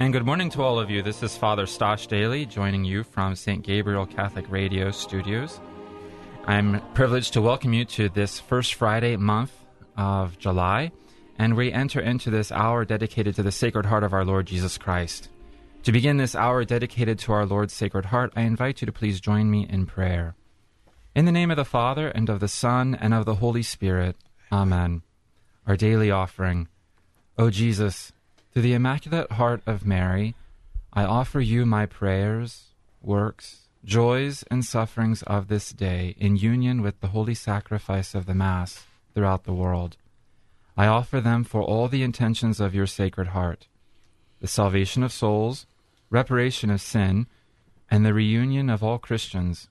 And good morning to all of you. This is Father Stash Dailey joining you from St. Gabriel Catholic Radio Studios. I'm privileged to welcome you to this first Friday month of July, and we enter into this hour dedicated to the Sacred Heart of our Lord Jesus Christ. To begin this hour dedicated to our Lord's Sacred Heart, I invite you to please join me in prayer. In the name of the Father, and of the Son, and of the Holy Spirit. Amen. Our daily offering. O Jesus, through the Immaculate Heart of Mary, I offer you my prayers, works, joys, and sufferings of this day in union with the holy sacrifice of the Mass throughout the world. I offer them for all the intentions of your Sacred Heart the salvation of souls, reparation of sin, and the reunion of all Christians.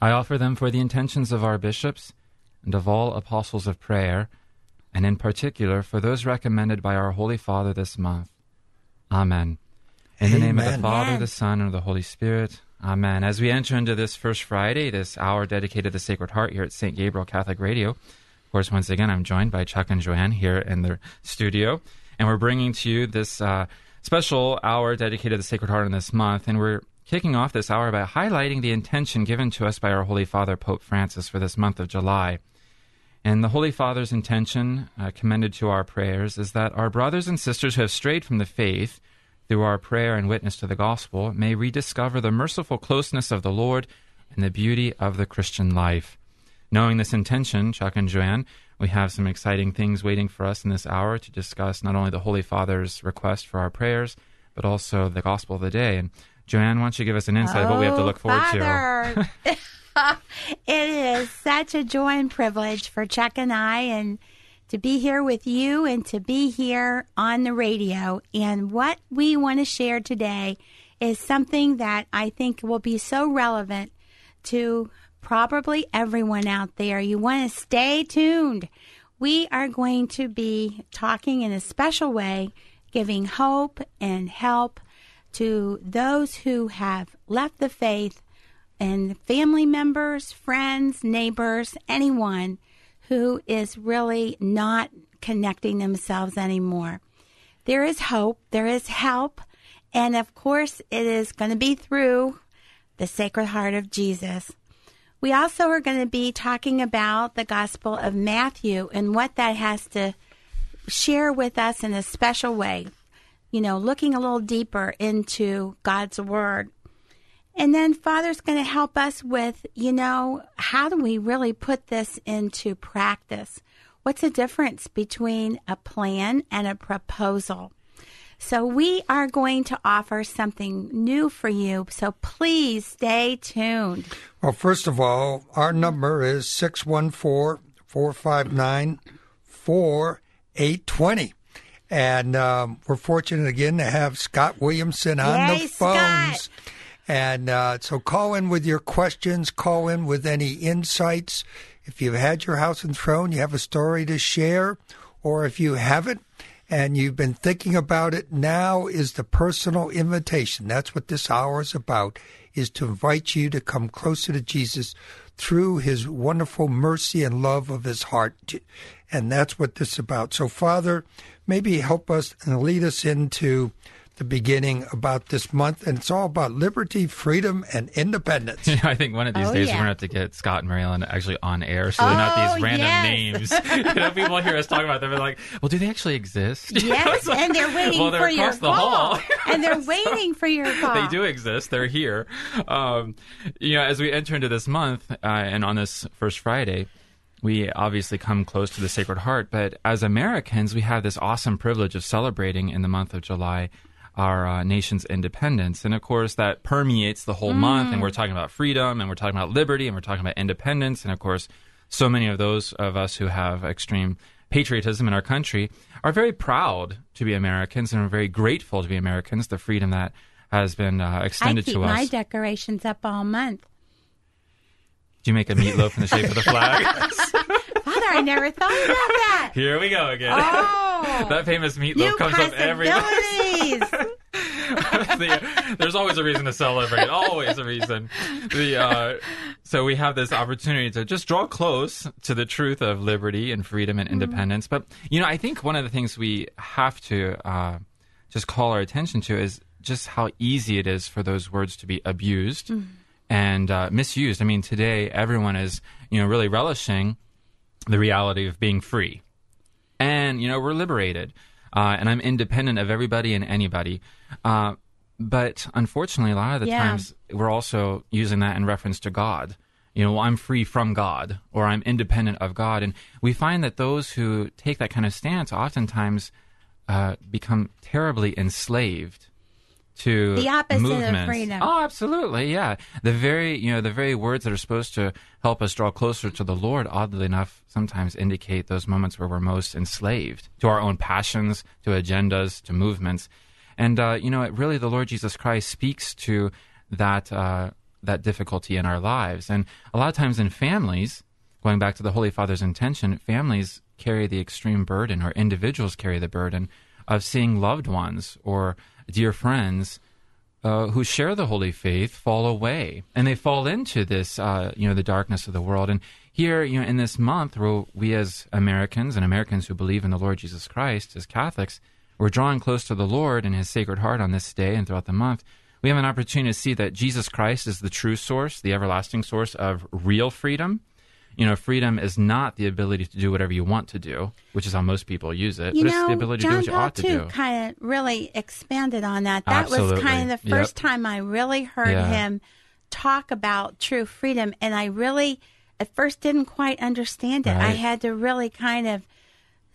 I offer them for the intentions of our bishops and of all apostles of prayer and in particular for those recommended by our Holy Father this month. Amen. In the name of the Father, Amen. the Son, and of the Holy Spirit. Amen. As we enter into this first Friday, this hour dedicated to the Sacred Heart here at St. Gabriel Catholic Radio, of course, once again, I'm joined by Chuck and Joanne here in the studio, and we're bringing to you this uh, special hour dedicated to the Sacred Heart in this month, and we're kicking off this hour by highlighting the intention given to us by our Holy Father, Pope Francis, for this month of July. And the Holy Father's intention, uh, commended to our prayers, is that our brothers and sisters who have strayed from the faith through our prayer and witness to the gospel may rediscover the merciful closeness of the Lord and the beauty of the Christian life. Knowing this intention, Chuck and Joanne, we have some exciting things waiting for us in this hour to discuss not only the Holy Father's request for our prayers, but also the gospel of the day. And Joanne, why don't you give us an insight of what we have to oh, look forward to? Father. it is such a joy and privilege for Chuck and I and to be here with you and to be here on the radio. And what we want to share today is something that I think will be so relevant to probably everyone out there. You want to stay tuned. We are going to be talking in a special way, giving hope and help to those who have left the faith and family members, friends, neighbors, anyone who is really not connecting themselves anymore. There is hope, there is help, and of course, it is going to be through the Sacred Heart of Jesus. We also are going to be talking about the Gospel of Matthew and what that has to share with us in a special way. You know, looking a little deeper into God's Word. And then Father's going to help us with, you know, how do we really put this into practice? What's the difference between a plan and a proposal? So we are going to offer something new for you. So please stay tuned. Well, first of all, our number is 614 459 4820. And um, we're fortunate again to have Scott Williamson on Yay, the Scott. phones. And uh, so call in with your questions, call in with any insights. If you've had your house enthroned, you have a story to share, or if you haven't and you've been thinking about it, now is the personal invitation. That's what this hour is about, is to invite you to come closer to Jesus through his wonderful mercy and love of his heart. And that's what this is about. So, Father, maybe help us and lead us into the beginning about this month. And it's all about liberty, freedom, and independence. I think one of these Oh, days yeah. we're going to have to get Scott and Marilyn actually on air so they're not Oh, these random yes. names. you know, people hear us talking about them and they're like, well, do they actually exist? Yes, it's like, and they're waiting well, they're for your the call. hall. and they're waiting for your call. they do exist. They're here. Um, you know, as we enter into this month uh, and on this first Friday, we obviously come close to the Sacred Heart. But as Americans, we have this awesome privilege of celebrating in the month of July our uh, nation's independence. And of course, that permeates the whole month. And we're talking about freedom and we're talking about liberty and we're talking about independence. And of course, so many of those of us who have extreme patriotism in our country are very proud to be Americans and are very grateful to be Americans, the freedom that has been uh, I extended keep to my decorations up all month. Do you make a meatloaf in the shape of the flag? I never thought about that. Here we go again. Oh, that famous meatloaf new comes up every the, there's always a reason to celebrate. Always a reason. The uh, so we have this opportunity to just draw close to the truth of liberty and freedom and independence. But you know, I think one of the things we have to uh, just call our attention to is just how easy it is for those words to be abused and uh, misused. I mean, today everyone is you know really relishing the reality of being free, and you know we're liberated, uh, and I'm independent of everybody and anybody. Uh, but unfortunately, a lot of the Yeah. times we're also using that in reference to God. You know, well, I'm free from God, or I'm independent of God, and we find that those who take that kind of stance oftentimes uh, become terribly enslaved to The opposite of movements. freedom. Oh, absolutely, yeah. The very you know the very words that are supposed to help us draw closer to the Lord, oddly enough, sometimes indicate those moments where we're most enslaved to our own passions, to agendas, to movements, and uh, you know, it really the Lord Jesus Christ speaks to that uh, that difficulty in our lives, and a lot of times in families, going back to the Holy Father's intention, families carry the extreme burden, or individuals carry the burden of seeing loved ones or dear friends uh, who share the holy faith fall away, and they fall into this, uh, you know, the darkness of the world. And here, you know, in this month, we as Americans and Americans who believe in the Lord Jesus Christ as Catholics, we're drawing close to the Lord and His Sacred Heart on this day and throughout the month. We have an opportunity to see that Jesus Christ is the true source, the everlasting source of real freedom. You know, freedom is not the ability to do whatever you want to do, which is how most people use it, You but know, it's the ability John to do what you ought to too do. kind of really expanded on that. That was kind of the Yep. first time I really heard Yeah. him talk about true freedom, and I really at first didn't quite understand it. I had to really kind of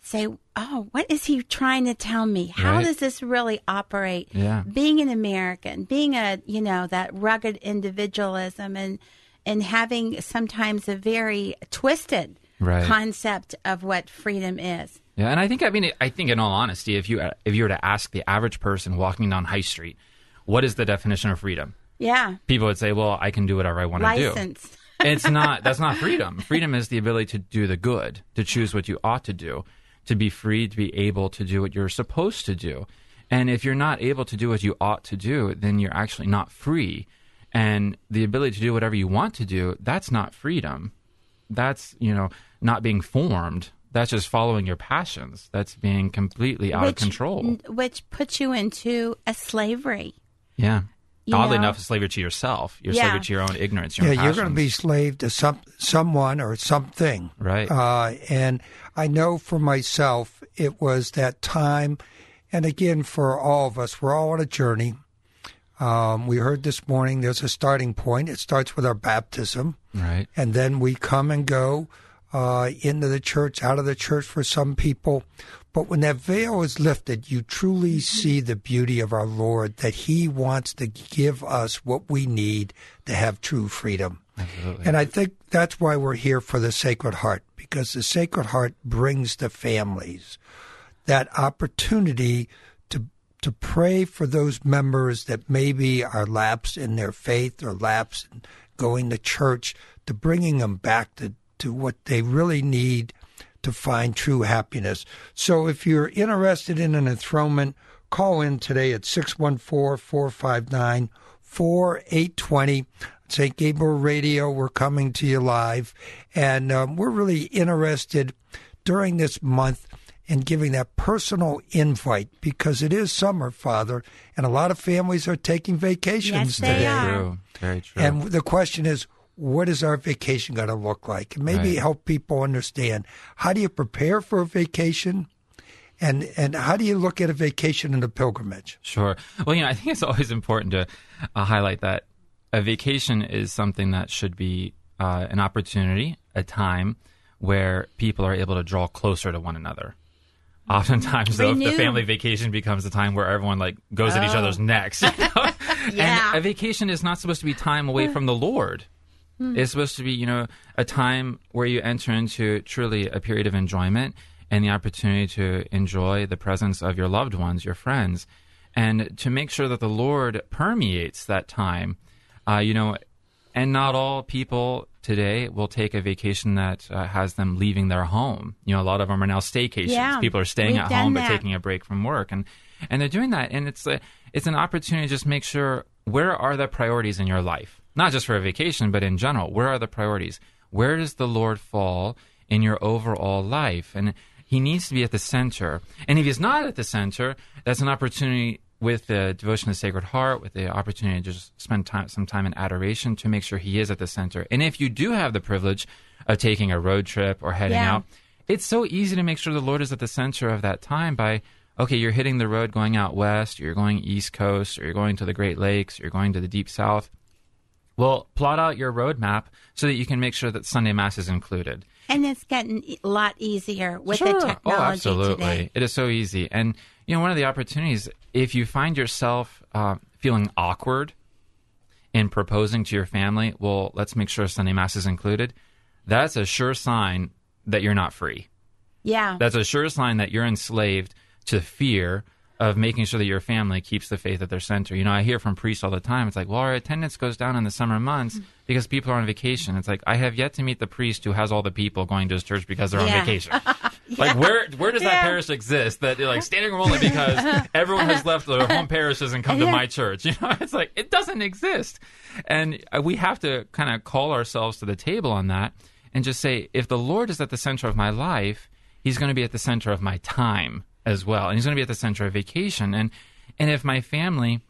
say, "Oh, what is he trying to tell me? How Right. does this really operate?" Yeah. Being an American, being a you know that rugged individualism, and and having sometimes a very twisted Right. concept of what freedom is. Yeah, and I think I mean I think in all honesty, if you if you were to ask the average person walking down High Street, what is the definition of freedom? Yeah, People would say, "Well, I can do whatever I want to do." license. it's not that's not freedom. Freedom is the ability to do the good, to choose what you ought to do, to be free to be able to do what you're supposed to do. And if you're not able to do what you ought to do, then you're actually not free. And the ability to do whatever you want to do, that's not freedom. That's, you know, not being formed. That's just following your passions. That's being completely out of control. which puts you into a slavery. yeah. you Oddly know? enough, a slavery to yourself. You're a Yeah. slavery to your own ignorance, your Yeah, own you're going to be passions. slave to some someone or something. Right. Uh, and I know for myself, it was that time. And again, for all of us, we're all on a journey. Um, we heard this morning there's a starting point. It starts with our baptism, Right. and then we come and go uh, into the church, out of the church for some people. But when that veil is lifted, you truly see the beauty of our Lord, that He wants to give us what we need to have true freedom. Absolutely. And I think that's why we're here for the Sacred Heart, because the Sacred Heart brings the families that opportunity to pray for those members that maybe are lapsed in their faith or lapsed in going to church, to bringing them back to, to what they really need to find true happiness. So if you're interested in an enthronement, call in today at 614 459 4820. St. Gabriel Radio, we're coming to you live. And um, we're really interested during this month in giving that personal invite because it is summer, Father, and a lot of families are taking vacations Yes, they today. are. True. Very true. And the question is, what is our vacation going to look like? Maybe Right. help people understand how do you prepare for a vacation, and and how do you look at a vacation and a pilgrimage? Sure. Well, you know, I think it's always important to uh, highlight that a vacation is something that should be uh, an opportunity, a time where people are able to draw closer to one another. Oftentimes, though, the family vacation becomes the time where everyone like goes at each other's necks. you know? Yeah. And a vacation is not supposed to be time away from the Lord. It's supposed to be, you know, a time where you enter into truly a period of enjoyment and the opportunity to enjoy the presence of your loved ones, your friends, and to make sure that the Lord permeates that time. Uh, you know, and not all people today will take a vacation that uh, has them leaving their home. You know, a lot of them are now staycations. Yeah, people are staying at home that. but taking a break from work, and and they're doing that, and it's a it's an opportunity to just make sure where are the priorities in your life, not just for a vacation, but in general. Where are the priorities? Where does the Lord fall in your overall life? And he needs to be at the center. And if he's not at the center, that's an opportunity with the devotion to the Sacred Heart, with the opportunity to just spend time, some time in adoration to make sure he is at the center. And if you do have the privilege of taking a road trip or heading Yeah. out, it's so easy to make sure the Lord is at the center of that time by, okay, you're hitting the road going out west, you're going east coast, or you're going to the Great Lakes, you're going to the deep south. Well, plot out your roadmap so that you can make sure that Sunday Mass is included. And it's getting a lot easier with Sure. the technology oh, absolutely. today. It is so easy. And, you know, one of the opportunities, if you find yourself uh, feeling awkward in proposing to your family, well, let's make sure Sunday Mass is included. That's a sure sign that you're not free. Yeah. That's a sure sign that you're enslaved to fear of making sure that your family keeps the faith at their center. You know, I hear from priests all the time. It's like, well, our attendance goes down in the summer months Mm. because people are on vacation. It's like I have yet to meet the priest who has all the people going to his church because they're Yeah. on vacation. Like where where does that parish exist that you're like standing room only because everyone has left their home parishes and come to my church? You know, it's like it doesn't exist, and uh, we have to kind of call ourselves to the table on that and just say, if the Lord is at the center of my life, He's going to be at the center of my time as well, and He's going to be at the center of vacation. And and if my family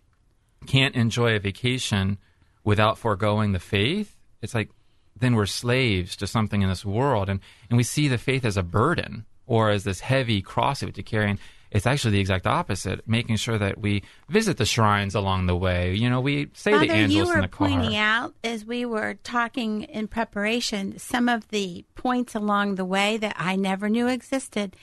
can't enjoy a vacation without foregoing the faith, it's like then we're slaves to something in this world, and and we see the faith as a burden or as this heavy cross that we have to carry. And it's actually the exact opposite, making sure that we visit the shrines along the way. You know, we say Father, the angels you were in the car. pointing out as we were talking in preparation some of the points along the way that I never knew existed,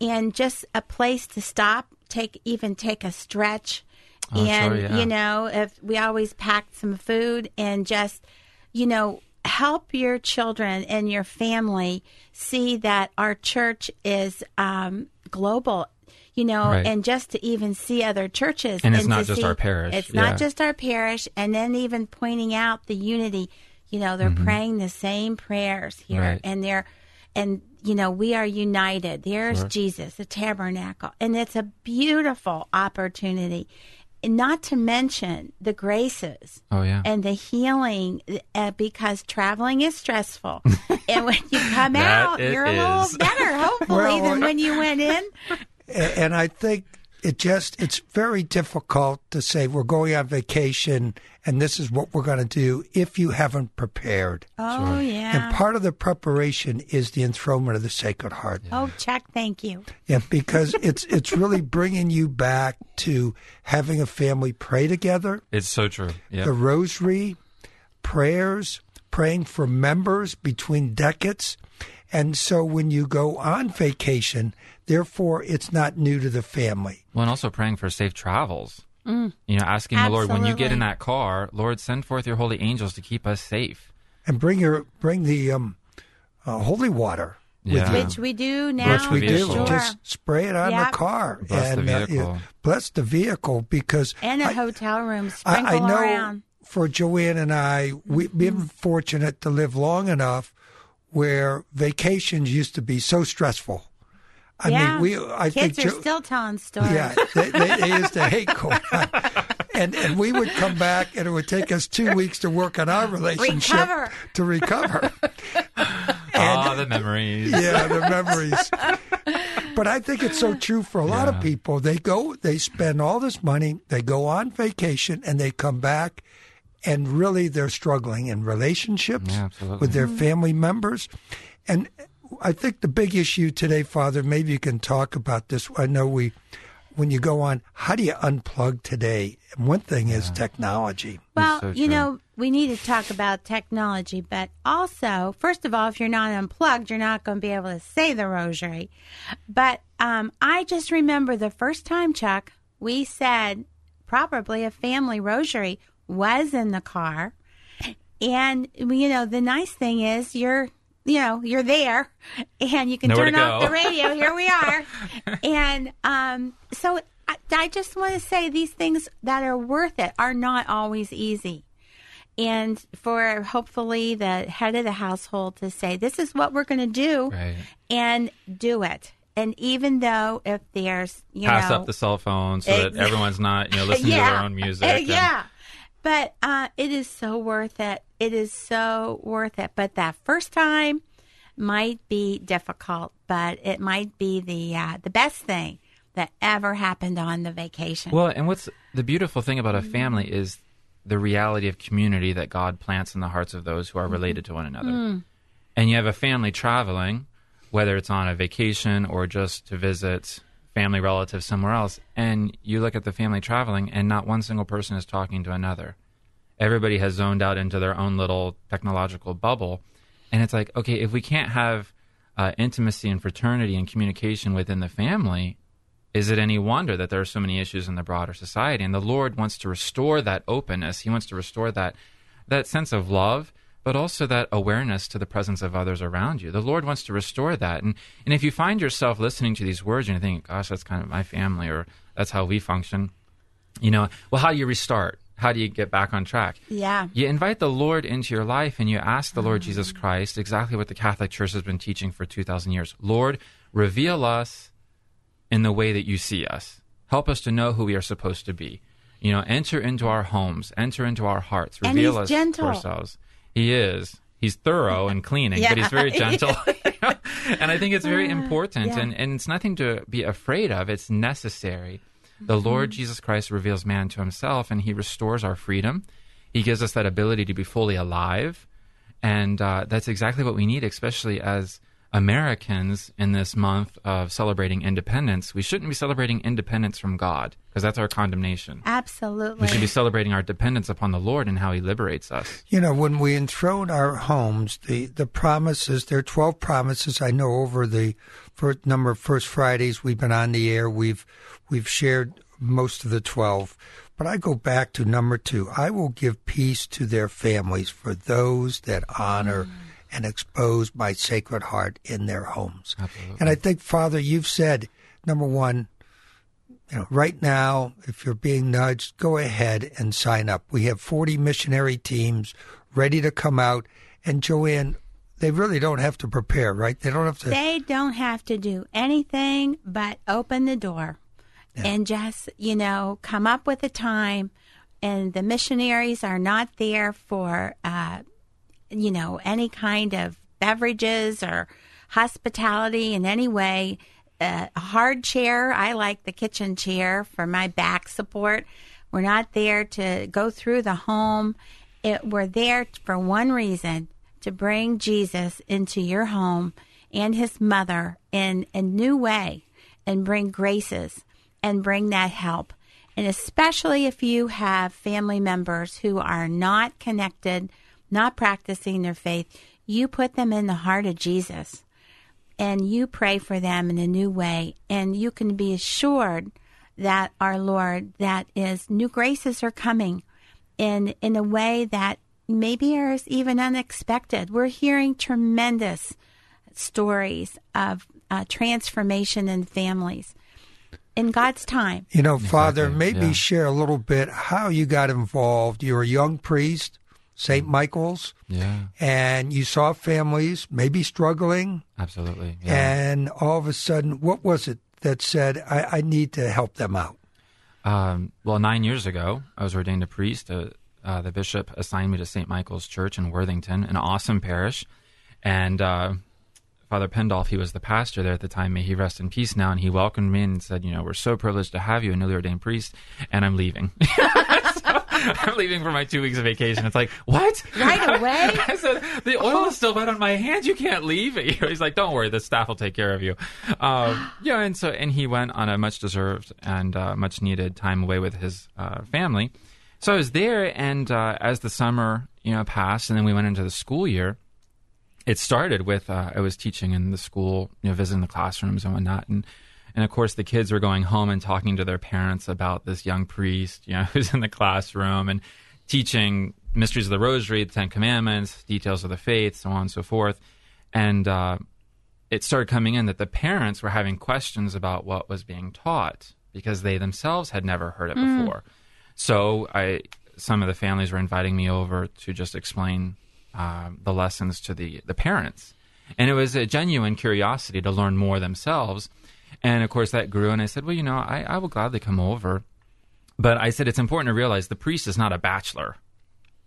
and just a place to stop, take even take a stretch, Oh, and sure, yeah. you know, if we always packed some food and just, you know. Help your children and your family see that our church is um, global, you know, Right. and just to even see other churches. And it's to not just see- our parish, It's yeah. not just our parish, and then even pointing out the unity. You know, they're praying the same prayers here, Mm-hmm. Right. and they're, and you know, we are united. There's Sure. Jesus, the tabernacle, and it's a beautiful opportunity. And not to mention the graces Oh yeah. and the healing, uh, because traveling is stressful, and when you come out, you're a little better, hopefully, Well, than when you went in. And I think it just it's very difficult to say we're going on vacation and this is what we're going to do if you haven't prepared. Oh yeah. And part of the preparation is the enthronement of the Sacred Heart. oh, Chuck, thank you. Yeah, because it's it's really bringing you back to having a family pray together, it's so true. Yeah. the rosary, prayers, praying for members between decades. And so when you go on vacation, therefore it's not new to the family. Well, and also praying for safe travels. You know, asking the Lord when you get in that car, Lord, send forth your holy angels to keep us safe. And bring your bring the um, uh, holy water with Yeah. you. Which we do now. Which we do. Sure. Just spray it on Yep. the car. Bless the and, uh, vehicle. bless the vehicle because and a I- hotel room I, sprinkle I know around. for Joanne and I, we've been fortunate to live long enough where vacations used to be so stressful. I yeah. mean, we I Kids think are Jo- still telling stories. yeah, they, they, they used to hate going on. And, and we would come back, and it would take us two weeks to work on our relationship Recover. to recover. Ah, the memories. yeah, the memories. But I think it's so true for a lot of people. They go, they spend all this money, they go on vacation, and they come back, and really they're struggling in relationships Yeah, with their family members. And I think the big issue today, Father, maybe you can talk about this. I know we, when you go on, how do you unplug today? And one thing is technology. Well, so you know, we need to talk about technology, but also, first of all, if you're not unplugged, you're not going to be able to say the rosary. But um, I just remember the first time, Chuck, we said probably a family rosary was in the car. And, you know, the nice thing is you're, you know, you're there and you can Nowhere turn off the radio. Here we are. and um, so I, I just want to say these things that are worth it are not always easy. and for hopefully the head of the household to say, "This is what we're going to do," Right. and do it. And even though if there's you know Pass know up the cell phone so that everyone's not, you know, listening to their own music. And- yeah. But uh, it is so worth it. It is so worth it. But that first time might be difficult, but it might be the uh, the best thing that ever happened on the vacation. Well, and what's the beautiful thing about a family is the reality of community that God plants in the hearts of those who are related to one another. And you have a family traveling, whether it's on a vacation or just to visit family relatives somewhere else, and you look at the family traveling, and not one single person is talking to another. Everybody has zoned out into their own little technological bubble. And it's like, okay, if we can't have uh, intimacy and fraternity and communication within the family, is it any wonder that there are so many issues in the broader society? And the Lord wants to restore that openness. He wants to restore that that sense of love, but also that awareness to the presence of others around you. The Lord wants to restore that. And and if you find yourself listening to these words and you think, gosh, that's kind of my family or that's how we function, you know, well, how do you restart? How do you get back on track? yeah. You invite the Lord into your life and you ask the Lord Jesus mm. Christ exactly what the Catholic Church has been teaching for 2,000 years. Lord, reveal us in the way that you see us. Help us to know who we are supposed to be. You know, enter into our homes, enter into our hearts, reveal us gentle. to ourselves. He is. He's thorough and cleaning, but he's very gentle. and I think it's very important, yeah. and, and it's nothing to be afraid of. It's necessary. The Mm-hmm. Lord Jesus Christ reveals man to himself, and he restores our freedom. He gives us that ability to be fully alive. And uh, that's exactly what we need, especially as Americans in this month of celebrating independence. We shouldn't be celebrating independence from God, because that's our condemnation. Absolutely. We should be celebrating our dependence upon the Lord and how he liberates us. You know, when we enthrone our homes, the, the promises, there are 12 promises. I know over the first number of First Fridays we've been on the air, we've, we've shared most of the 12. But I go back to number two. I will give peace to their families for those that honor mm. And expose my sacred heart in their homes. Absolutely. And I think, Father, you've said, number one, you know, right now, if you're being nudged, go ahead and sign up. We have 40 missionary teams ready to come out. And Joanne, they really don't have to prepare, right? They don't have to. They don't have to do anything but open the door and just, you know, come up with a time. And the missionaries are not there for, uh, you know, any kind of beverages or hospitality in any way. Uh, a hard chair, I like the kitchen chair for my back support. We're not there to go through the home. It, we're there for one reason to bring Jesus into your home and his mother in a new way and bring graces and bring that help. And especially if you have family members who are not connected, not practicing their faith, you put them in the heart of Jesus and you pray for them in a new way. And you can be assured that our Lord, that is, new graces are coming in, in a way that maybe is even unexpected. We're hearing tremendous stories of uh, transformation in families in God's time. You know, Father, Exactly, maybe yeah. share a little bit how you got involved. You're a young priest, St. Michael's, Yeah, and you saw families maybe struggling. absolutely. Yeah. And all of a sudden, what was it that said, I, I need to help them out? Um, well, nine years ago, I was ordained a priest. Uh, uh, the bishop assigned me to St. Michael's Church in Worthington, an awesome parish. And uh, Father Pendolph, he was the pastor there at the time. May he rest in peace now. And he welcomed me and said, You know, we're so privileged to have you, a newly ordained priest, and I'm leaving. I'm leaving for my two weeks of vacation. It's like, What? Right away? I said, the oil is still wet on my hands. You can't leave. He's like, don't worry, the staff will take care of you. Um, yeah, and so and he went on a much deserved and uh, much needed time away with his uh, family. So I was there, and uh, as the summer you know passed, and then we went into the school year. It started with uh, I was teaching in the school, you know, visiting the classrooms and whatnot, and and of course the kids were going home and talking to their parents about this young priest, you know, who's in the classroom and teaching mysteries of the Rosary, the Ten Commandments, details of the faith, so on and so forth, and uh, it started coming in that the parents were having questions about what was being taught because they themselves had never heard it before. So I some of the families were inviting me over to just explain uh, the lessons to the the parents, and it was a genuine curiosity to learn more themselves. And of course, that grew, and I said, "Well, you know, I, I will gladly come over." But I said it's important to realize the priest is not a bachelor.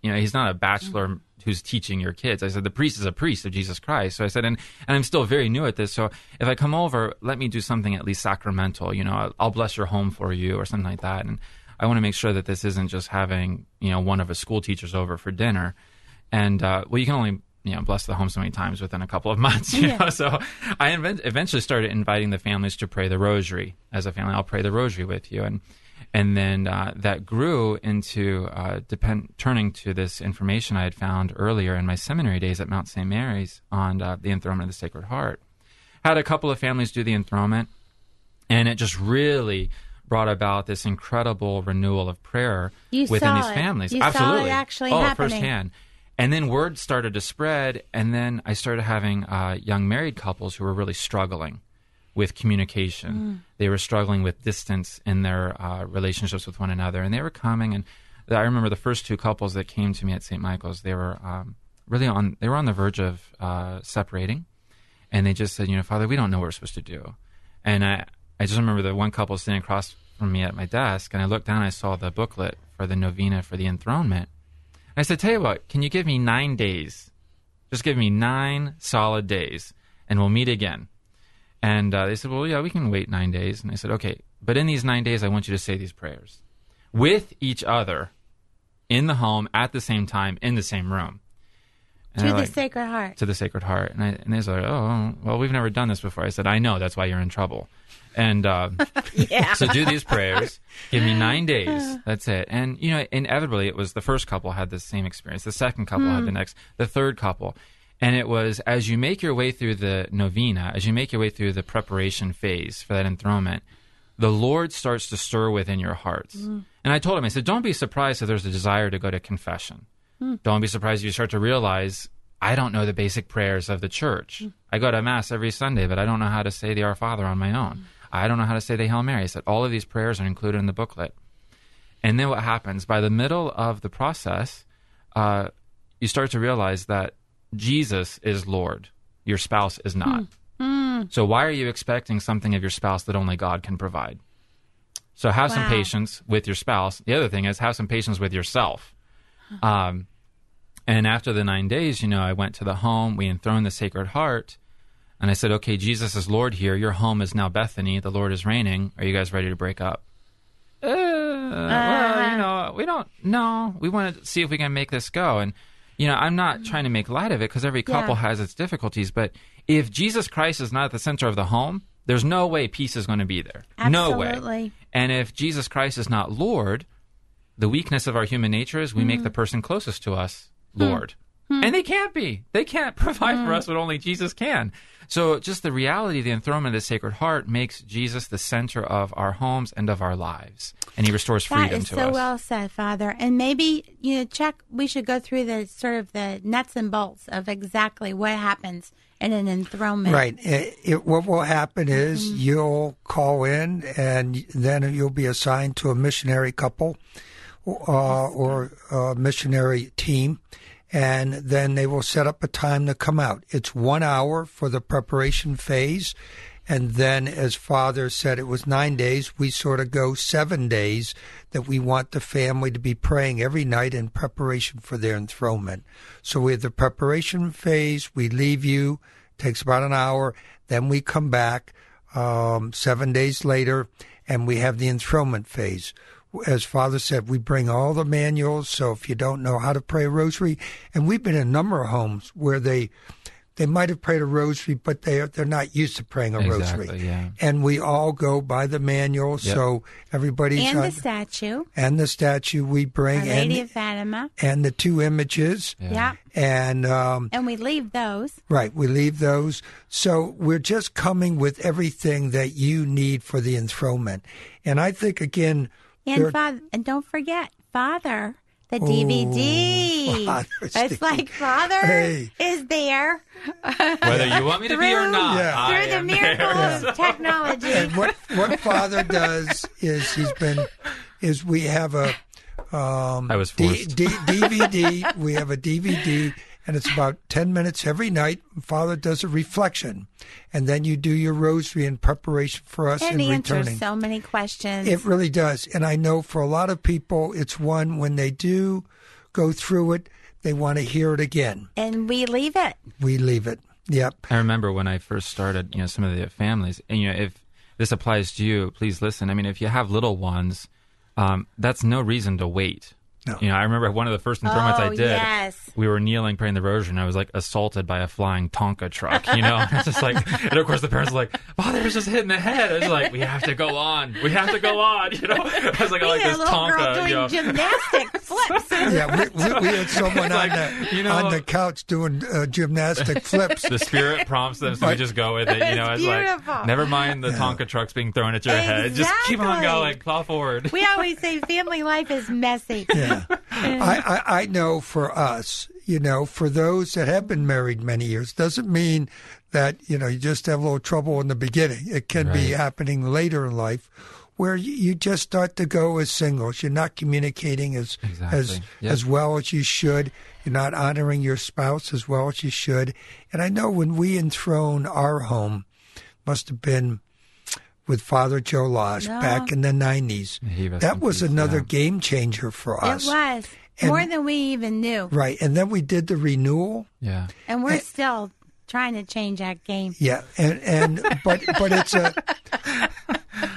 You know, he's not a bachelor who's teaching your kids. I said the priest is a priest of Jesus Christ. So I said, and and I'm still very new at this. So if I come over, let me do something at least sacramental. You know, I'll, I'll bless your home for you or something like that. And I want to make sure that this isn't just having you know one of his school teachers over for dinner. And uh, well, you can only you know bless the home so many times within a couple of months. You Yeah. know, so I invent- eventually started inviting the families to pray the rosary as a family. I'll pray the rosary with you, and and then uh, that grew into uh, depend turning to this information I had found earlier in my seminary days at Mount St. Mary's on uh, the enthronement of the Sacred Heart. Had a couple of families do the enthronement, and it just really brought about this incredible renewal of prayer You within these families. You Absolutely, actually oh, happening. firsthand. And then word started to spread, and then I started having uh, young married couples who were really struggling with communication. Mm. They were struggling with distance in their uh, relationships with one another, and they were coming. And I remember the first two couples that came to me at St. Michael's. They were um, really on. They were on the verge of uh, separating, and they just said, "You know, Father, we don't know what we're supposed to do." And I, I just remember the one couple sitting across from me at my desk, and I looked down. and I saw the booklet for the novena for the enthronement. I said, "Tell you what, can you give me nine days? Just give me nine solid days, and we'll meet again." And uh, they said, "Well, yeah, we can wait nine days." And I said, "Okay, but in these nine days, I want you to say these prayers with each other in the home at the same time in the same room." And to the like, Sacred Heart. to the Sacred Heart. And, I, and they said, oh, well, we've never done this before. I said, I know. That's why you're in trouble. And uh, Yeah. so do these prayers. Give me nine days. That's it. And, you know, inevitably, it was the first couple had the same experience. The second couple had the next. The third couple. And it was as you make your way through the novena, as you make your way through the preparation phase for that enthronement, the Lord starts to stir within your hearts. And I told him, I said, don't be surprised if there's a desire to go to confession. Hmm. Don't be surprised if you start to realize I don't know the basic prayers of the church. Hmm. I go to Mass every Sunday, but I don't know how to say the Our Father on my own. Hmm. I don't know how to say the Hail Mary. I said, all of these prayers are included in the booklet. And then what happens? By the middle of the process, uh, you start to realize that Jesus is Lord. Your spouse is not. So why are you expecting something of your spouse that only God can provide? So have some patience with your spouse. The other thing is have some patience with yourself. Um, and after the nine days, you know, I went to the home. We enthroned the Sacred Heart, and I said, "Okay, Jesus is Lord here. Your home is now Bethany. The Lord is reigning. Are you guys ready to break up?" Uh, well, you know, we don't. No, we want to see if we can make this go. And you know, I'm not trying to make light of it because every couple Yeah. has its difficulties. But if Jesus Christ is not at the center of the home, there's no way peace is going to be there. No way. And if Jesus Christ is not Lord, the weakness of our human nature is we make the mm. person closest to us hmm. Lord. Hmm. And they can't be. They can't provide for hmm. us what only Jesus can. So just the reality of the enthronement of the Sacred Heart makes Jesus the center of our homes and of our lives. And he restores That freedom is to so us. well said, Father. And maybe you know, Chuck. We should go through the sort of the nuts and bolts of exactly what happens in an enthronement. Right. It, it, what will happen is mm-hmm. you'll call in, and then you'll be assigned to a missionary couple uh, or a missionary team, and then they will set up a time to come out. It's one hour for the preparation phase. And then, as Father said, it was nine days. We sort of go seven days that we want the family to be praying every night in preparation for their enthronement. So we have the preparation phase. We leave you, takes about an hour. Then we come back um, seven days later, and we have the enthronement phase. As Father said, we bring all the manuals. So if you don't know how to pray a rosary, and we've been in a number of homes where they they might have prayed a rosary, but they are, they're not used to praying a Exactly, rosary. yeah. And we all go by the manual, Yep. so everybody's And on, the statue, and the statue we Our bring, Lady and of Fatima. and the two images, Yeah. and um, And we leave those. Right, we leave those. So we're just coming with everything that you need for the enthronement. And I think again, And there- Father, and don't forget, Father, the Oh, DVD. Father, it's like Father Hey. is there Whether you want me to be or Through- not. Yeah. I through the am miracle there. of technology. and what what Father does is he's been is we have a um, I was D- D- DVD. we have a DVD, and it's about 10 minutes every night. Father does a reflection, and then you do your rosary in preparation for us It in answers returning. so many questions. It really does. And I know for a lot of people, it's one when they do go through it, they want to hear it again. and we leave it. We leave it. Yep. I remember when I first started, you know, some of the families, and you know, if this applies to you, please listen. I mean, if you have little ones, um, that's no reason to wait. No. You know, I remember one of the first enthronements I Oh, did. yes. We were kneeling praying the rosary, and I was like assaulted by a flying Tonka truck. You know, it's just like, and of course the parents were like, "Father was just hit in the head." I was like, "We have to go on. We have to go on." You know, I was like, "I like had this a little girl Tonka." doing You know, gymnastic flips. Yeah, we, we, we had someone like, on, the, you know- on the couch doing uh, gymnastic flips. the spirit prompts them, so we just go with it. You know, It's it's, beautiful. like never mind the Tonka trucks being thrown at your head. Just keep on going, plow forward. We always say family life is messy. Yeah. I, I, I know for us, you know, for those that have been married many years, doesn't mean that, you know, you just have a little trouble in the beginning. It can be happening later in life where you, just start to go as singles. You're not communicating as as Yep. as well as you should. You're not honoring your spouse as well as you should. And I know when we enthrone our home, must have been with Father Joe Losh Yeah. back in the 90s. He That was peace, another yeah. game changer for us. It was And- more than we even knew. Right. And then we did the renewal. Yeah. And we're still trying to change that game. Yeah. And, and but but it's a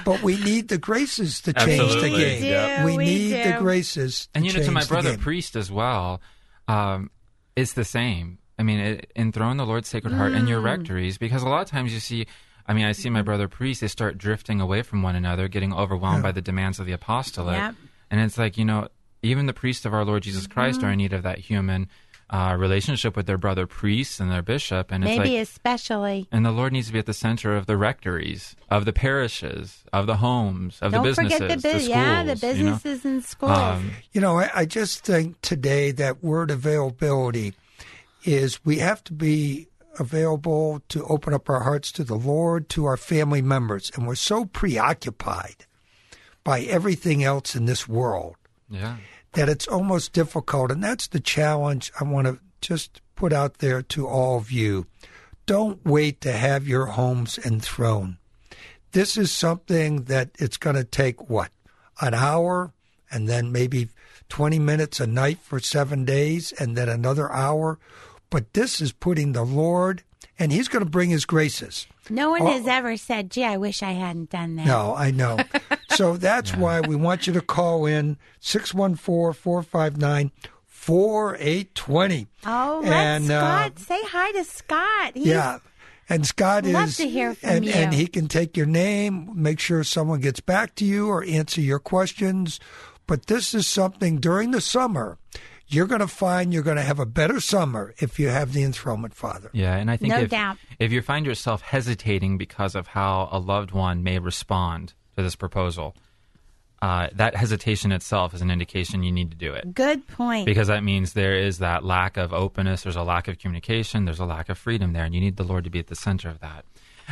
but we need the graces to change Absolutely. the We game. do, Yep. We we need the graces to And you know, to my brother priest as well, um, it's the same. I mean, it, enthrone the Lord's Sacred Heart in your Mm. rectories because a lot of times you see. I mean, I see my brother priests, they start drifting away from one another, getting overwhelmed by the demands of the apostolate, Yep. and it's like you know, even the priests of our Lord Jesus Christ Mm-hmm. are in need of that human uh, relationship with their brother priests and their bishop, and it's Maybe like especially. And the Lord needs to be at the center of the rectories, of the parishes, of the homes, of Don't the businesses, forget the, bu- the schools. yeah, the you know? businesses and schools. Um, You know, I, I just think today that word availability is we have to be available to open up our hearts to the Lord, to our family members. And we're so preoccupied by everything else in this world yeah. that it's almost difficult. And that's the challenge I want to just put out there to all of you. Don't wait to have your homes enthroned. This is something that it's going to take what? An hour and then maybe 20 minutes a night for seven days and then another hour. But this is putting the Lord, and He's going to bring His graces. no one oh. has ever said, gee, I wish I hadn't done that. No, I know. so that's why we want you to call in 614 459 4820. Oh, And, uh, Scott say hi to Scott. He's, Yeah. And Scott Love is to hear from and, you. and he can take your name, make sure someone gets back to you or answer your questions. But this is something during the summer you're going to find you're going to have a better summer if you have the enthronement father. Yeah, and I think No if, doubt. if you find yourself hesitating because of how a loved one may respond to this proposal, uh, that hesitation itself is an indication you need to do it. Good point. Because that means there is that lack of openness, there's a lack of communication, there's a lack of freedom there, and you need the Lord to be at the center of that.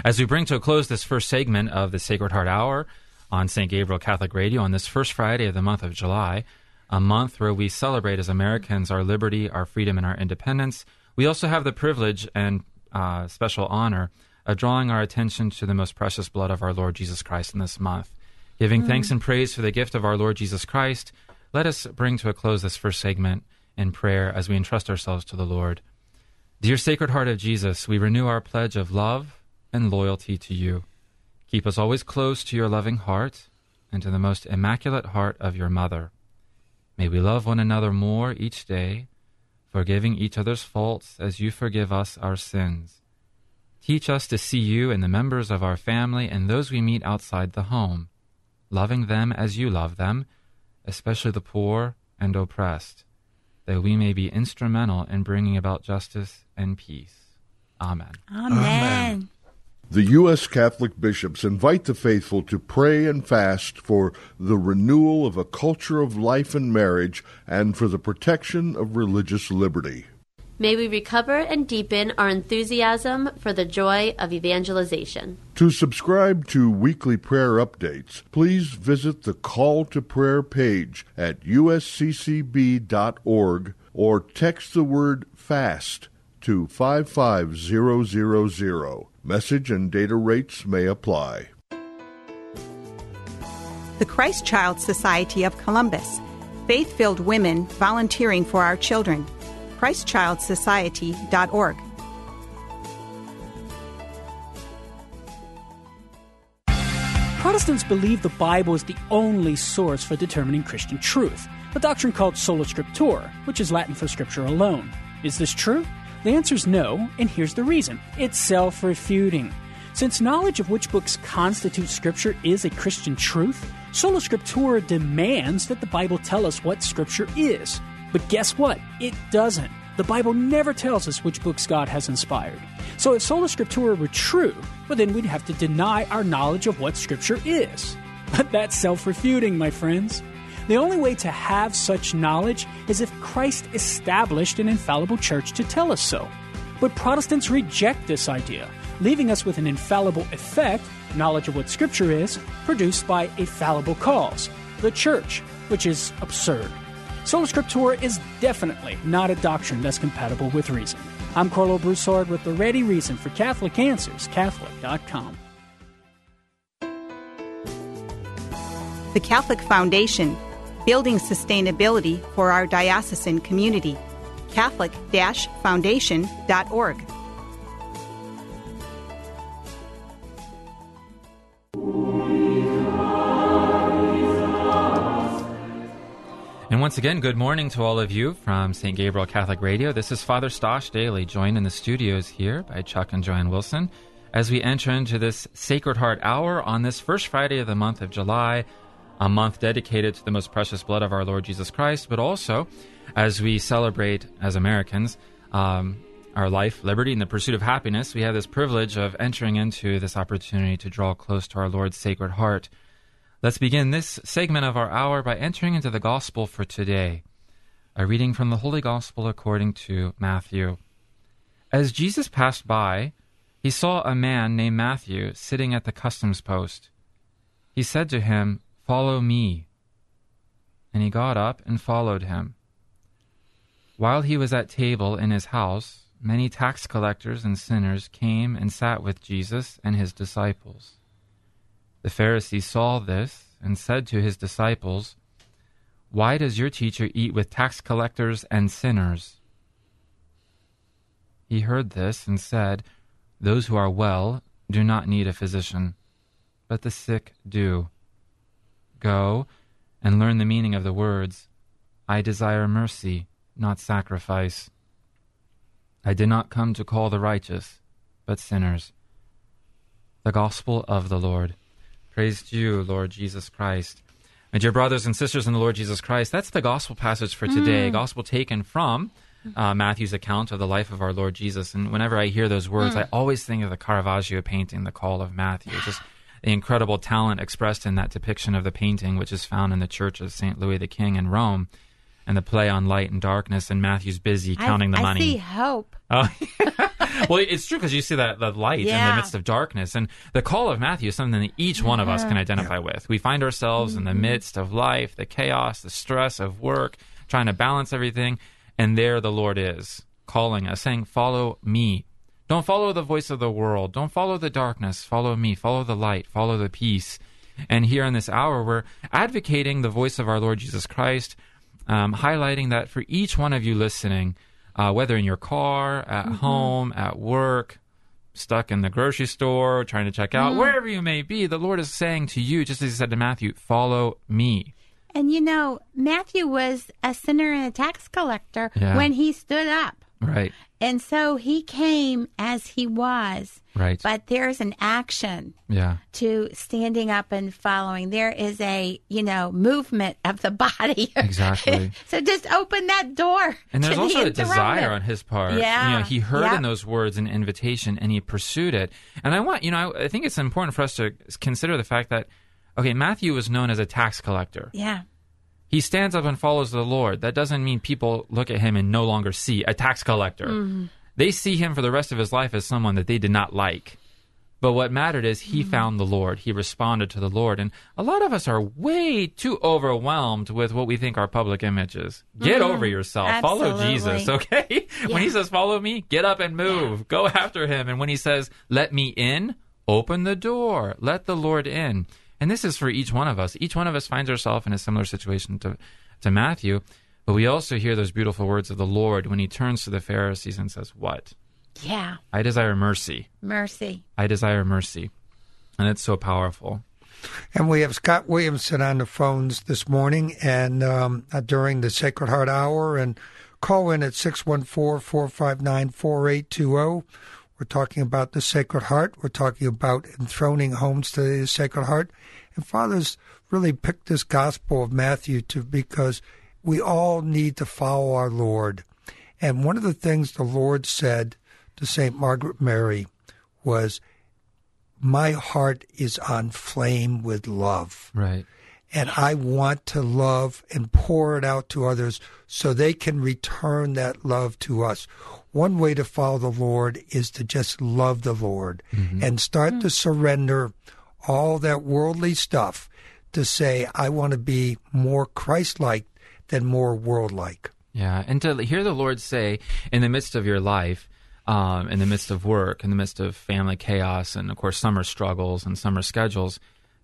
As we bring to a close this first segment of the Sacred Heart Hour on St. Gabriel Catholic Radio on this first Friday of the month of July, a month where we celebrate as Americans our liberty, our freedom, and our independence, we also have the privilege and uh, special honor of drawing our attention to the most precious blood of our Lord Jesus Christ in this month. Giving thanks and praise for the gift of our Lord Jesus Christ, let us bring to a close this first segment in prayer as we entrust ourselves to the Lord. Dear Sacred Heart of Jesus, we renew our pledge of love and loyalty to you. Keep us always close to your loving heart and to the most immaculate heart of your mother. May we love one another more each day, forgiving each other's faults as you forgive us our sins. Teach us to see you in the members of our family and those we meet outside the home, loving them as you love them, especially the poor and oppressed, that we may be instrumental in bringing about justice and peace. Amen. Amen. The U.S. Catholic bishops invite the faithful to pray and fast for the renewal of a culture of life and marriage and for the protection of religious liberty. May we recover and deepen our enthusiasm for the joy of evangelization. To subscribe to weekly prayer updates, please visit the Call to Prayer page at usccb.org or text the word FAST to 55000. Message and data rates may apply. The Christ Child Society of Columbus. Faith filled women volunteering for our children. ChristChildSociety.org. Protestants believe the Bible is the only source for determining Christian truth, a doctrine called sola scriptura, which is Latin for scripture alone. Is this true? The answer is no, and here's the reason it's self refuting. Since knowledge of which books constitute Scripture is a Christian truth, Sola Scriptura demands that the Bible tell us what Scripture is. But guess what? It doesn't. The Bible never tells us which books God has inspired. So if Sola Scriptura were true, well, then we'd have to deny our knowledge of what Scripture is. But that's self refuting, my friends. The only way to have such knowledge is if Christ established an infallible church to tell us so. But Protestants reject this idea, leaving us with an infallible effect, knowledge of what Scripture is, produced by a fallible cause, the church, which is absurd. Sola Scriptura is definitely not a doctrine that's compatible with reason. I'm Karlo Broussard with the ready reason for Catholic Answers, Catholic.com. The Catholic Foundation, building sustainability for our diocesan community. Catholic Foundation.org. And once again, good morning to all of you from St. Gabriel Catholic Radio. This is Father Stash Dailey, joined in the studios here by Chuck and Joanne Wilson, as we enter into this Sacred Heart Hour on this first Friday of the month of July, a month dedicated to the most precious blood of our Lord Jesus Christ, but also as we celebrate as Americans um, our life, liberty, and the pursuit of happiness, we have this privilege of entering into this opportunity to draw close to our Lord's Sacred Heart. Let's begin this segment of our hour by entering into the Gospel for today. A reading from the Holy Gospel according to Matthew. As Jesus passed by, he saw a man named Matthew sitting at the customs post. He said to him, Follow me. And he got up and followed him. While he was at table in his house, many tax collectors and sinners came and sat with Jesus and his disciples. The Pharisees saw this and said to his disciples, Why does your teacher eat with tax collectors and sinners? He heard this and said, Those who are well do not need a physician, but the sick do. Go and learn the meaning of the words, I desire mercy, not sacrifice. I did not come to call the righteous, but sinners. The Gospel of the Lord. Praise to you, Lord Jesus Christ. My dear brothers and sisters in the Lord Jesus Christ, that's the gospel passage for today. Mm. Gospel taken from uh, Matthew's account of the life of our Lord Jesus. And whenever I hear those words, mm. I always think of the Caravaggio painting, The Call of Matthew. Just the incredible talent expressed in that depiction of the painting, which is found in the church of St. Louis the King in Rome and the play on light and darkness, and Matthew's busy counting I, the money. I see hope. Oh. well, it's true because you see that, that light yeah. in the midst of darkness. And the call of Matthew is something that each one of us can identify yeah. with. We find ourselves mm-hmm. in the mm-hmm. midst of life, the chaos, the stress of work, trying to balance everything. And there the Lord is calling us, saying, Follow me. Don't follow the voice of the world. Don't follow the darkness. Follow me. Follow the light. Follow the peace. And here in this hour, we're advocating the voice of our Lord Jesus Christ um, highlighting that for each one of you listening, uh, whether in your car, at mm-hmm. home, at work, stuck in the grocery store, trying to check out, mm. wherever you may be, the Lord is saying to you, just as He said to Matthew, follow me. And you know, Matthew was a sinner and a tax collector yeah. when he stood up. Right. And so he came as he was. Right. But there's an action yeah. to standing up and following. There is a, you know, movement of the body. Exactly. so just open that door. And there's also the a desire on his part. Yeah. You know, he heard yep. in those words an invitation and he pursued it. And I want, you know, I, I think it's important for us to consider the fact that, okay, Matthew was known as a tax collector. Yeah. He stands up and follows the Lord. That doesn't mean people look at him and no longer see a tax collector. Mm-hmm. They see him for the rest of his life as someone that they did not like. But what mattered is he mm-hmm. found the Lord. He responded to the Lord. And a lot of us are way too overwhelmed with what we think our public image is. Get over mm-hmm. yourself. Follow Jesus, okay? When he says, follow me, get up and move. Go after him. And when he says, let me in, open the door. Let the Lord in. And this is for each one of us. Each one of us finds ourselves in a similar situation to, to Matthew. But we also hear those beautiful words of the Lord when he turns to the Pharisees and says, What? Yeah. I desire mercy. Mercy. I desire mercy. And it's so powerful. And we have Scott Williamson on the phones this morning and um, uh, during the Sacred Heart Hour. And call in at 614 459 4820. We're talking about the Sacred Heart. We're talking about enthroning homes to the Sacred Heart. And Father's really picked this Gospel of Matthew to because we all need to follow our Lord. And one of the things the Lord said to St. Margaret Mary was, My heart is on flame with love Right. And I want to love and pour it out to others so they can return that love to us. One way to follow the Lord is to just love the Lord and start to surrender all that worldly stuff to say, I want to be more Christ like than more world like. Yeah, and to hear the Lord say in the midst of your life, um, in the midst of work, in the midst of family chaos, and of course summer struggles and summer schedules,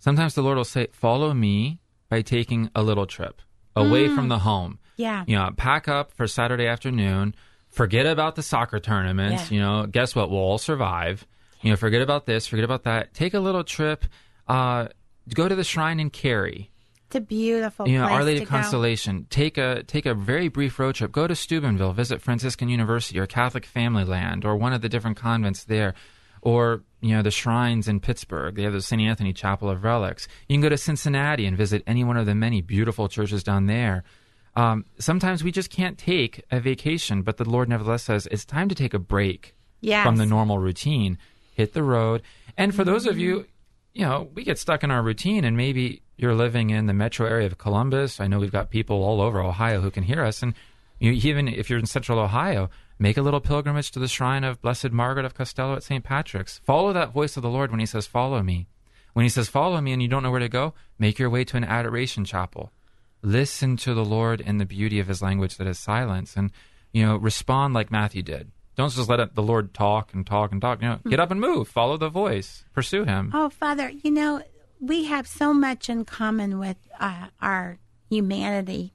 sometimes the Lord will say, "Follow me by taking a little trip away from the home." Yeah. You know, pack up for Saturday afternoon. Forget about the soccer tournaments. Yeah. You know, guess what? We'll all survive. You know, forget about this. Forget about that. Take a little trip. Uh, go to the shrine in Carey It's a beautiful you know, place Our Lady of Consolation. Take a take a very brief road trip. Go to Steubenville, visit Franciscan University or Catholic Family Land or one of the different convents there, or you know the shrines in Pittsburgh. They have the St. Anthony Chapel of Relics. You can go to Cincinnati and visit any one of the many beautiful churches down there. Um, sometimes we just can't take a vacation, but the Lord nevertheless says it's time to take a break Yes. from the normal routine. Hit the road. And for those of you, you know, we get stuck in our routine and maybe you're living in the metro area of Columbus. I know we've got people all over Ohio who can hear us. And you, even if you're in central Ohio, make a little pilgrimage to the shrine of Blessed Margaret of Castello at St. Patrick's. Follow that voice of the Lord when he says, Follow me. When he says, Follow me, and you don't know where to go, make your way to an adoration chapel. Listen to the Lord in the beauty of his language that is silence. And, you know, respond like Matthew did. Don't just let the Lord talk and talk and talk. You know, get up and move. Follow the voice. Pursue him. Oh, Father, you know, we have so much in common with uh, our humanity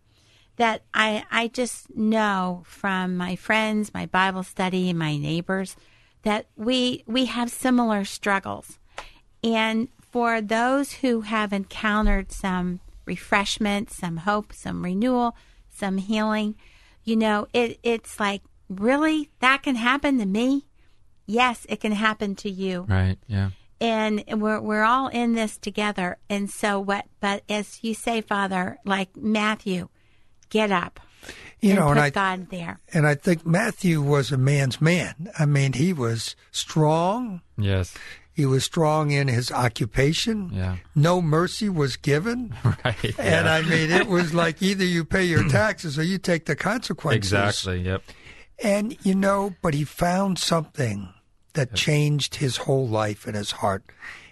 that I, I just know from my friends, my Bible study, and my neighbors that we we have similar struggles. And for those who have encountered some refreshment, some hope, some renewal, some healing, you know, it it's like really that can happen to me. Yes, it can happen to you Right. Yeah. and we're we're all in this together. And so what? But as you say, Father, like Matthew, get up. You and know, put and I God there. and I think Matthew was a man's man. I mean, he was strong. Yes. He was strong in his occupation. Yeah. No mercy was given. Right. And yeah. I mean, it was like either you pay your taxes or you take the consequences. exactly. Yep. And, you know, but he found something that changed his whole life and his heart.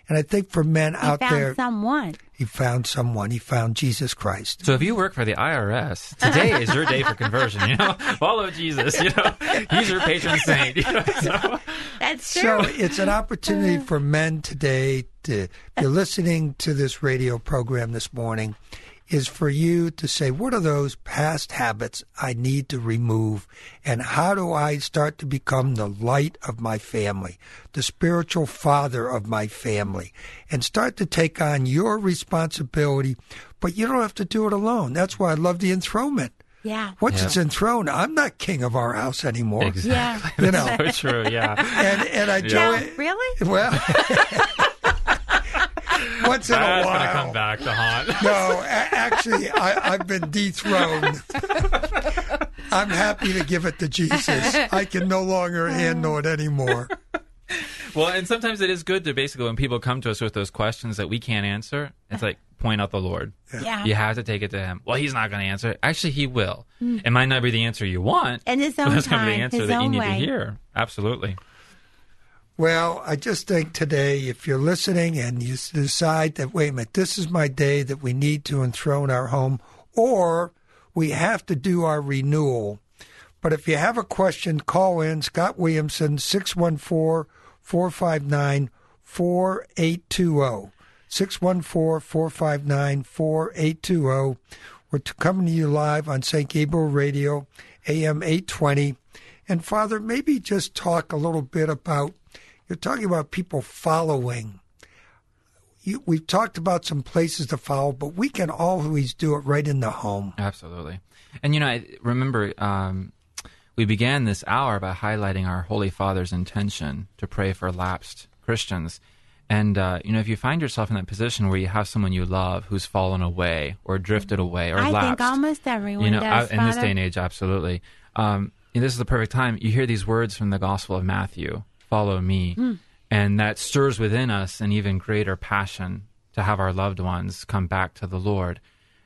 And I think for men He out found there, someone. He found someone. He found Jesus Christ. So if you work for the IRS, today is your day for conversion. You know, follow Jesus. You know, he's your patron saint. You know, so- That's true. So it's an opportunity uh-huh. for men today to, if you're listening to this radio program this morning, is for you to say, what are those past habits I need to remove? And how do I start to become the light of my family, the spiritual father of my family, and start to take on your responsibility? But you don't have to do it alone. That's why I love the enthronement. yeah. Once Yeah. it's enthroned, I'm not king of our house anymore. exactly. You know, So true. Yeah. and and I do No, it. really? Well, once in a That's while. gonna come back to haunt. No, a- actually, I, I've been dethroned. I'm happy to give it to Jesus. I can no longer handle it anymore. Well, and sometimes it is good to basically when people come to us with those questions that we can't answer, it's like point out the Lord. Yeah. You have to take it to Him. Well, He's not going to answer. Actually, He will. Mm. It might not be the answer you want, And His but own going to be the time, answer His that you own need way. to hear. Absolutely. Well, I just think today, if you're listening and you decide that, wait a minute, this is my day that we need to enthrone our home, or we have to do our renewal. But if you have a question, call in Scott Williamson, 614 459 4820. 614 459 4820. We're coming to you live on St. Gabriel Radio, AM 820. And Father, maybe just talk a little bit about you're talking about people following. You, we've talked about some places to follow, but we can always do it right in the home. Absolutely. And you know, I remember um, we began this hour by highlighting our Holy Father's intention to pray for lapsed Christians. And uh, you know, if you find yourself in that position where you have someone you love who's fallen away or drifted away or I lapsed, think almost everyone you know, does. uh, in this day and age, absolutely. Um, and this is the perfect time. You hear these words from the Gospel of Matthew: "Follow me," Hmm. and that stirs within us an even greater passion to have our loved ones come back to the Lord.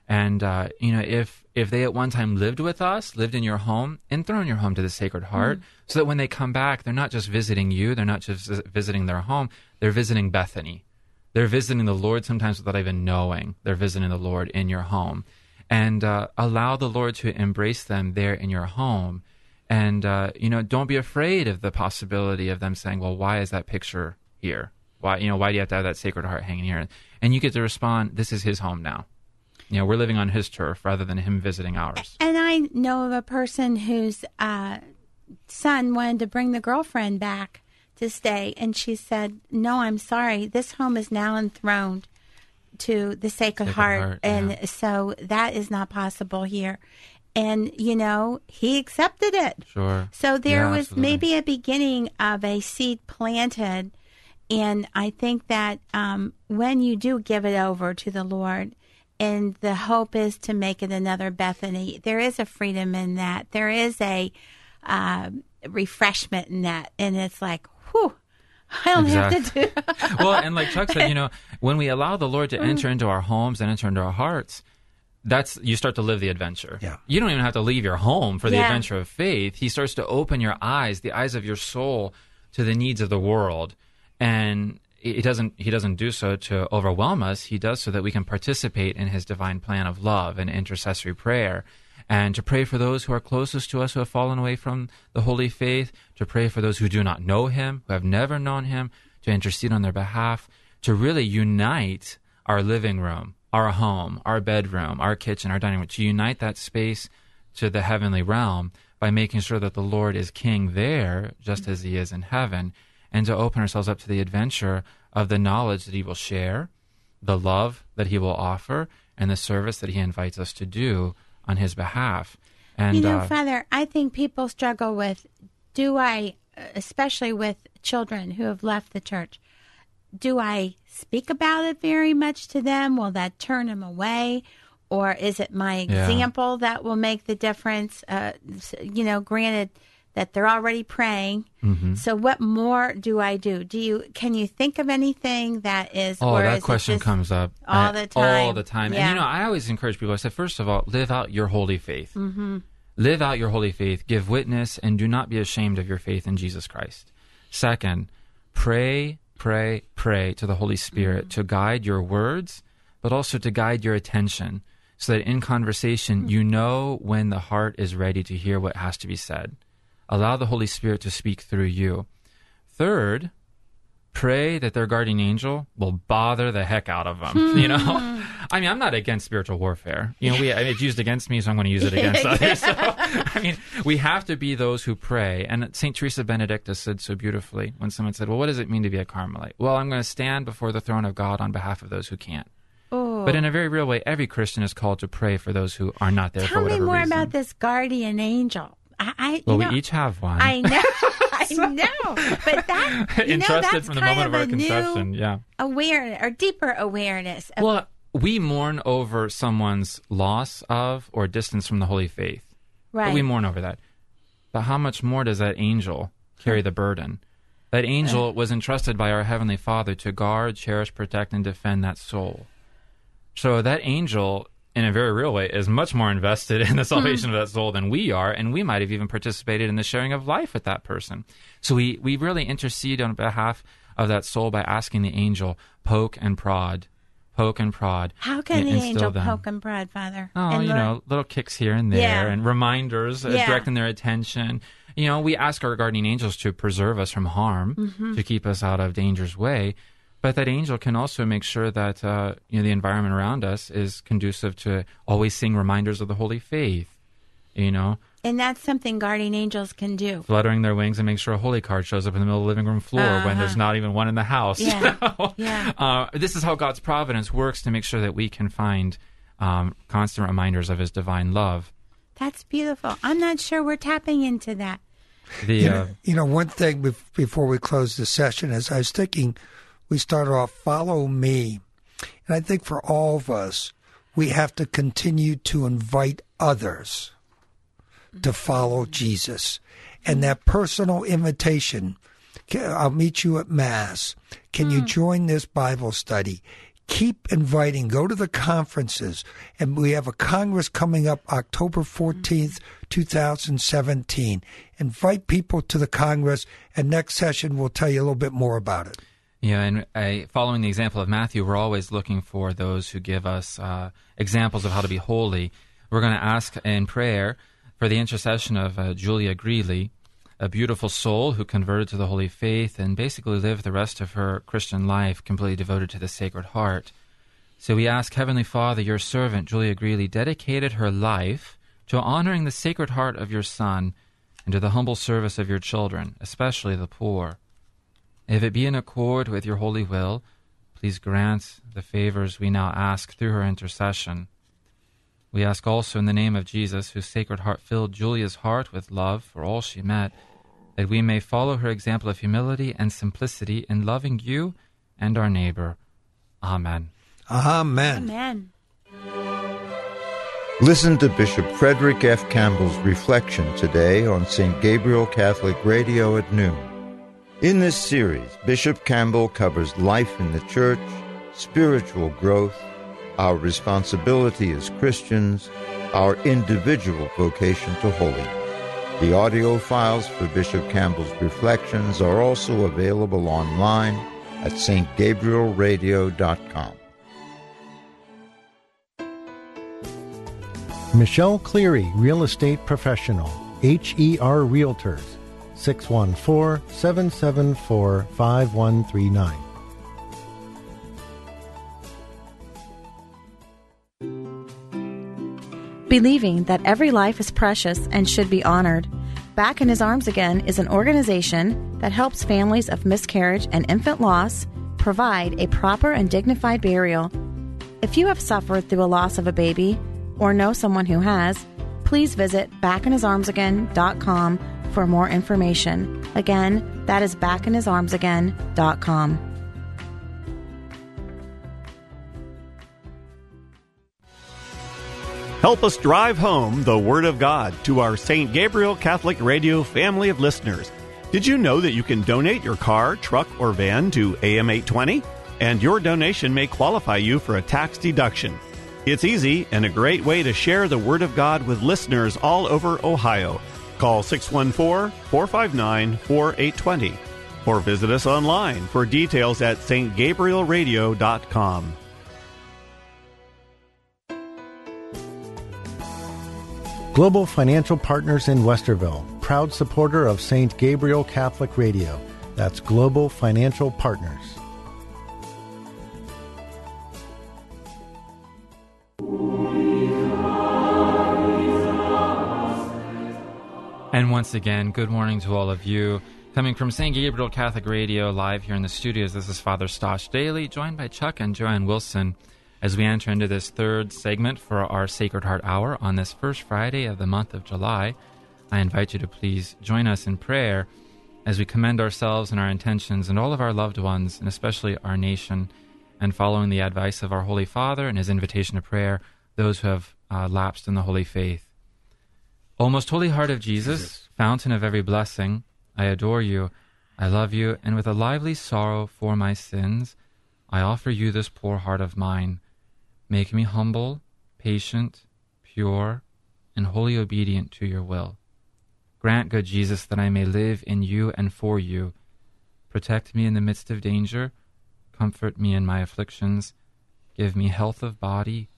And uh, you know, if if they at one time lived with us, lived in your home, enthrone your home to the Sacred Heart, Hmm. so that when they come back, they're not just visiting you, they're not just visiting their home, they're visiting Bethany. They're visiting the Lord sometimes without even knowing they're visiting the Lord in your home. And uh, allow the Lord to embrace them there in your home. And, uh, you know, don't be afraid of the possibility of them saying, well, why is that picture here? Why, you know, why do you have to have that Sacred Heart hanging here? And you get to respond, this is his home now. You know, we're living on his turf rather than him visiting ours. And I know of a person whose uh, son wanted to bring the girlfriend back to stay, and she said, "No, I'm sorry. This home is now enthroned to the Sacred, Sacred Heart, Heart, and yeah. so that is not possible here." And you know, he accepted it. Sure. So there Yeah, was absolutely. maybe a beginning of a seed planted. And I think that um, when you do give it over to the Lord, and the hope is to make it another Bethany, there is a freedom in that. There is a uh, refreshment in that. And it's like, whew, I don't have to do well, and like Chuck said, you know, when we allow the Lord to enter into our homes and enter into our hearts, that's you start to live the adventure. Yeah. You don't even have to leave your home for the Yeah. adventure of faith. He starts to open your eyes, the eyes of your soul, to the needs of the world, and he doesn't he doesn't do so to overwhelm us. He does so that we can participate in his divine plan of love and intercessory prayer. And to pray for those who are closest to us who have fallen away from the holy faith, to pray for those who do not know him, who have never known him, to intercede on their behalf, to really unite our living room, our home, our bedroom, our kitchen, our dining room, to unite that space to the heavenly realm by making sure that the Lord is king there, just as he is in heaven, and to open ourselves up to the adventure of the knowledge that he will share, the love that he will offer, and the service that he invites us to do on his behalf. And you know, uh, Father, I think people struggle with do I, especially with children who have left the church, do I speak about it very much to them? Will that turn them away? Or is it my Yeah. example that will make the difference? Uh, you know, granted that they're already praying. Mm-hmm. So, what more do I do? Do you can you think of anything that is? Oh, or that is question comes up all the time. All the time. Yeah. And you know, I always encourage people. I said, first of all, live out your holy faith. Mm-hmm. Live out your holy faith. Give witness, and do not be ashamed of your faith in Jesus Christ. Second, pray, pray, pray to the Holy Spirit mm-hmm. to guide your words, but also to guide your attention, so that in conversation you mm-hmm. know when the heart is ready to hear what has to be said. Allow the Holy Spirit to speak through you. Third, pray that their guardian angel will bother the heck out of them. Hmm. You know, I mean, I'm not against spiritual warfare. You know, we it's used against me, so I'm going to use it against others. So, I mean, we have to be those who pray. And Saint Teresa Benedicta said so beautifully when someone said, "Well, what does it mean to be a Carmelite?" Well, I'm going to stand before the throne of God on behalf of those who can't. Oh. But in a very real way, every Christian is called to pray for those who are not there for Tell me more reason. about this guardian angel. I, I you Well, know, we each have one. I know, I know, but that you know, that's from the kind moment of our a new conception. Yeah. awareness or deeper awareness. Of, Well, we mourn over someone's loss of or distance from the holy faith. right? We mourn over that. But how much more does that angel carry the burden? That angel was entrusted by our Heavenly Father to guard, cherish, protect, and defend that soul. So that angel, in a very real way, is much more invested in the salvation of that soul than we are, and we might have even participated in the sharing of life with that person. So we, we really intercede on behalf of that soul by asking the angel, poke and prod, poke and prod. How can the angel them. poke and prod, Father? Oh, And you Lord- know, little kicks here and there, Yeah. and reminders, Yeah. directing their attention. You know, we ask our guardian angels to preserve us from harm, Mm-hmm. to keep us out of danger's way. But that angel can also make sure that uh, you know the environment around us is conducive to always seeing reminders of the holy faith. You know, And that's something guardian angels can do. fluttering their wings and make sure a holy card shows up in the middle of the living room floor when there's not even one in the house. Uh-huh. Yeah. You? Yeah. Uh, this is how God's providence works to make sure that we can find um, constant reminders of His divine love. That's beautiful. I'm not sure we're tapping into that. The You uh, know, you know, one thing before we close the session is I was thinking we started off, follow me. And I think for all of us, we have to continue to invite others to follow mm-hmm. Jesus. And that personal invitation, I'll meet you at Mass. Can you mm. join this Bible study? Keep inviting. Go to the conferences. And we have a Congress coming up October 14th, 2017. Invite people to the Congress, and next session we'll tell you a little bit more about it. Yeah, and I, following the example of Matthew, we're always looking for those who give us uh, examples of how to be holy. We're going to ask in prayer for the intercession of uh, Julia Greeley, a beautiful soul who converted to the holy faith and basically lived the rest of her Christian life completely devoted to the Sacred Heart. So we ask, Heavenly Father, your servant Julia Greeley dedicated her life to honoring the Sacred Heart of your Son and to the humble service of your children, especially the poor. If it be in accord with your holy will, please grant the favors we now ask through her intercession. We ask also in the name of Jesus, whose sacred heart filled Julia's heart with love for all she met, that we may follow her example of humility and simplicity in loving you and our neighbor. Amen. Amen. Amen. Listen to Bishop Frederick F. Campbell's reflection today on St. Gabriel Catholic Radio at noon. In this series, Bishop Campbell covers life in the church, spiritual growth, our responsibility as Christians, our individual vocation to holiness. The audio files for Bishop Campbell's reflections are also available online at stgabrielradio.com. Michelle Cleary, real estate professional, HER Realtors, 614 774 5139. Believing that every life is precious and should be honored, Back in His Arms Again is an organization that helps families of miscarriage and infant loss provide a proper and dignified burial. If you have suffered through a loss of a baby or know someone who has, please visit backinhisarmsagain.com for more information. Again, that is backinhisarmsagain.com. Help us drive home the Word of God to our St. Gabriel Catholic Radio family of listeners. Did you know that you can donate your car, truck, or van to AM 820? And your donation may qualify you for a tax deduction. It's easy and a great way to share the Word of God with listeners all over Ohio. Call 614 459 4820 or visit us online for details at stgabrielradio.com. Global Financial Partners in Westerville, proud supporter of St. Gabriel Catholic Radio. That's Global Financial Partners. And once again, good morning to all of you. Coming from St. Gabriel Catholic Radio, live here in the studios, this is Father Stash Dailey, joined by Chuck and Joanne Wilson, as we enter into this third segment for our Sacred Heart Hour on this first Friday of the month of July. I invite you to please join us in prayer as we commend ourselves and our intentions and all of our loved ones, and especially our nation, and following the advice of our Holy Father and his invitation to prayer, those who have uh, lapsed in the holy faith. O most holy heart of Jesus, fountain of every blessing, I adore you, I love you, and with a lively sorrow for my sins, I offer you this poor heart of mine. Make me humble, patient, pure, and wholly obedient to your will. Grant, good Jesus, that I may live in you and for you. Protect me in the midst of danger. Comfort me in my afflictions. Give me health of body,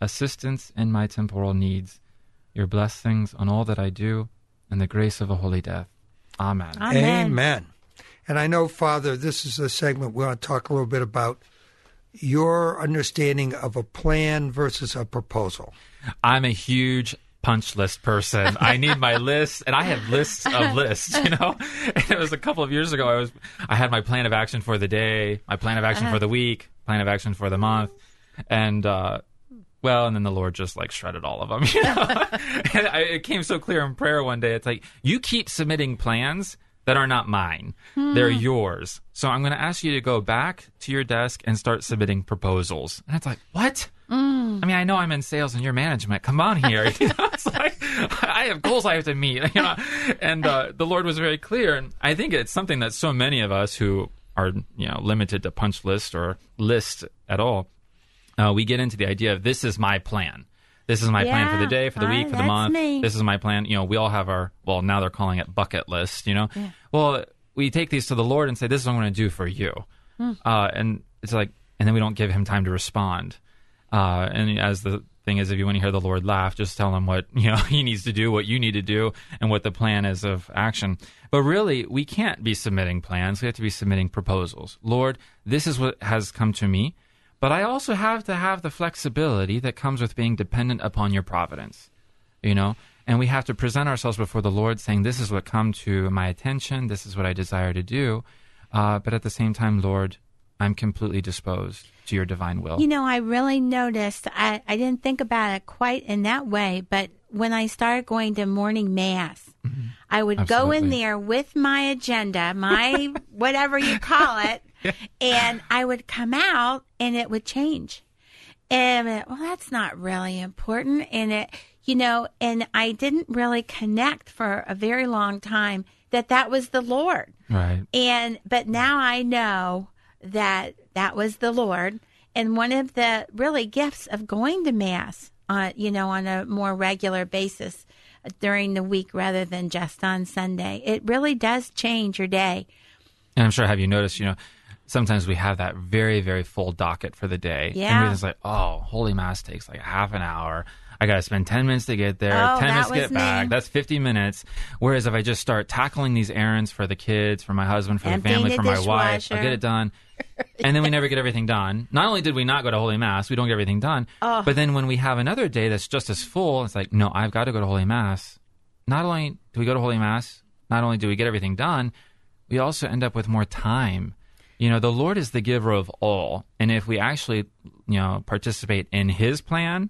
assistance in my temporal needs, your blessings on all that I do, and the grace of a holy death. Amen. Amen. Amen. And I know, Father, this is a segment we want to talk a little bit about your understanding of a plan versus a proposal. I'm a huge punch list person. I need my list, and I have lists of lists. You know, and it was a couple of years ago. I was I had my plan of action for the day, my plan of action for the week, plan of action for the month, and uh, well, and then the Lord just like shredded all of them. You know, and I, it came so clear in prayer one day. It's like you keep submitting plans that are not mine; they're yours. So I'm going to ask you to go back to your desk and start submitting proposals. And it's like, what? I mean, I know I'm in sales and you're management. Come on here. You know, it's like I have goals I have to meet. You know, and uh, the Lord was very clear, and I think it's something that so many of us who are you know limited to punch list or list at all, uh, we get into the idea of this is my plan. This is my plan for the day, for the week, for the month. me. This is my plan. You know, we all have our well now they're calling it bucket list. You know, well we take these to the Lord and say this is what I'm going to do for you, Hmm. uh, and it's like and then we don't give him time to respond. Uh, and as the thing is, if you want to hear the Lord laugh, just tell him what you know he needs to do, what you need to do, and what the plan is of action. But really, we can't be submitting plans. We have to be submitting proposals. Lord, this is what has come to me, but I also have to have the flexibility that comes with being dependent upon your providence. You know, and we have to present ourselves before the Lord, saying, "This is what come to my attention. This is what I desire to do." Uh, but at the same time, Lord, I'm completely disposed to your divine will. You know, I really noticed, I, I didn't think about it quite in that way, but when I started going to morning mass, I would go in there with my agenda, my whatever you call it, and I would come out and it would change. And went, well, that's not really important. And it, you know, and I didn't really connect for a very long time that that was the Lord. right. And but now I know that that was the Lord. And one of the really gifts of going to mass, uh, you know, on a more regular basis during the week rather than just on Sunday, it really does change your day. And I'm sure, have you noticed, you know, sometimes we have that very, very full docket for the day. Yeah. And we're just like, oh, Holy Mass takes like half an hour. I got to spend 10 minutes to get there, Oh, 10 minutes to get back. me. That's 50 minutes. Whereas if I just start tackling these errands for the kids, for my husband, for Emptying the family, for my wife, I'll get it done. and then we never get everything done. Not only did we not go to Holy Mass, we don't get everything done. Oh. But then when we have another day that's just as full, it's like, no, I've got to go to Holy Mass. Not only do we go to Holy Mass, not only do we get everything done, we also end up with more time. You know, the Lord is the giver of all. And if we actually, you know, participate in his plan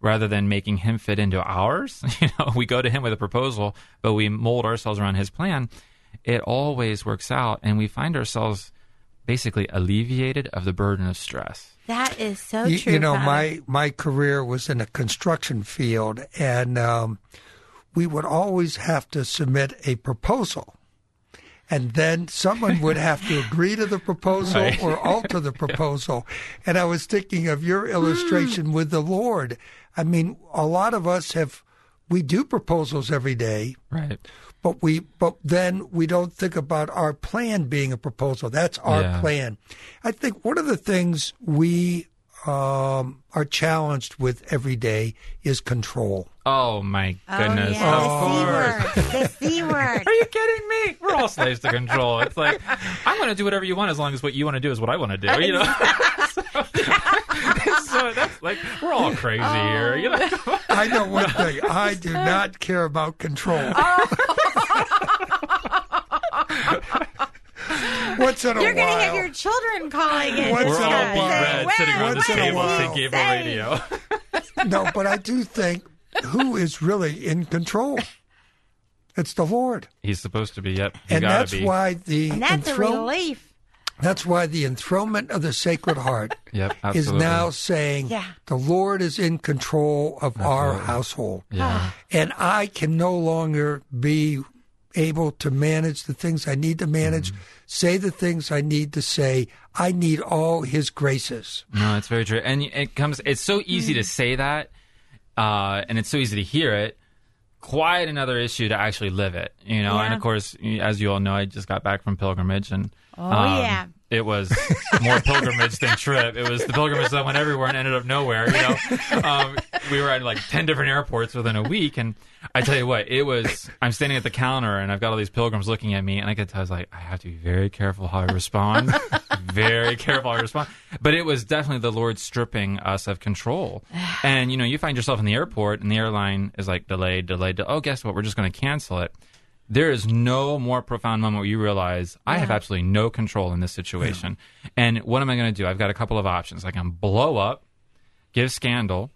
rather than making him fit into ours, you know, we go to him with a proposal, but we mold ourselves around his plan, it always works out and we find ourselves basically alleviated of the burden of stress. That is so you, true. you know, Father. my my career was in a construction field, and um, we would always have to submit a proposal. And then someone would have to agree to the proposal Right. or alter the proposal. And I was thinking of your illustration with the Lord. I mean, a lot of us have, we do proposals every day, Right. but we but then we don't think about our plan being a proposal that's our Yeah. plan i think one of the things we um, are challenged with every day is control Oh my oh, goodness. yeah, Of the C word. The C word. Are you kidding me? We're all slaves to control. It's like I'm going to do whatever you want as long as what you want to do is what I want to do. You know. so, so that's like we're all crazy here. You know. i know one thing i do not care about control once in a You're going to while have your children calling in. Once We're in all a beat while. red sitting around the Once in a table while. at St. Radio. no but i do think who is really in control it's the lord He's supposed to be. Yep. You and that's be. why the And that's a relief. That's why the enthronement of the Sacred Heart Yep. is now saying Yeah. the Lord is in control of our household. Yeah. Ah. And I can no longer be able to manage the things I need to manage, mm-hmm. say the things I need to say. I need all His graces. No, it's very true, and it comes. It's so easy to mm. say that, uh, and it's so easy to hear it. Quite another issue to actually live it, you know. And of course, as you all know, I just got back from pilgrimage, and Oh, um, yeah. it was more pilgrimage than trip. It was the pilgrimage that went everywhere and ended up nowhere. You know, um, we were at like ten different airports within a week, and I tell you what, it was. I'm standing at the counter, and I've got all these pilgrims looking at me, and I could tell I was like, I have to be very careful how I respond, very careful I respond. But it was definitely the Lord stripping us of control, and you know, you find yourself in the airport, and the airline is like delayed, delayed. Oh, guess what? We're just going to cancel it there is no more profound moment where you realize I have absolutely no control in this situation. And what am I going to do? I've got a couple of options. I can blow up, give scandal.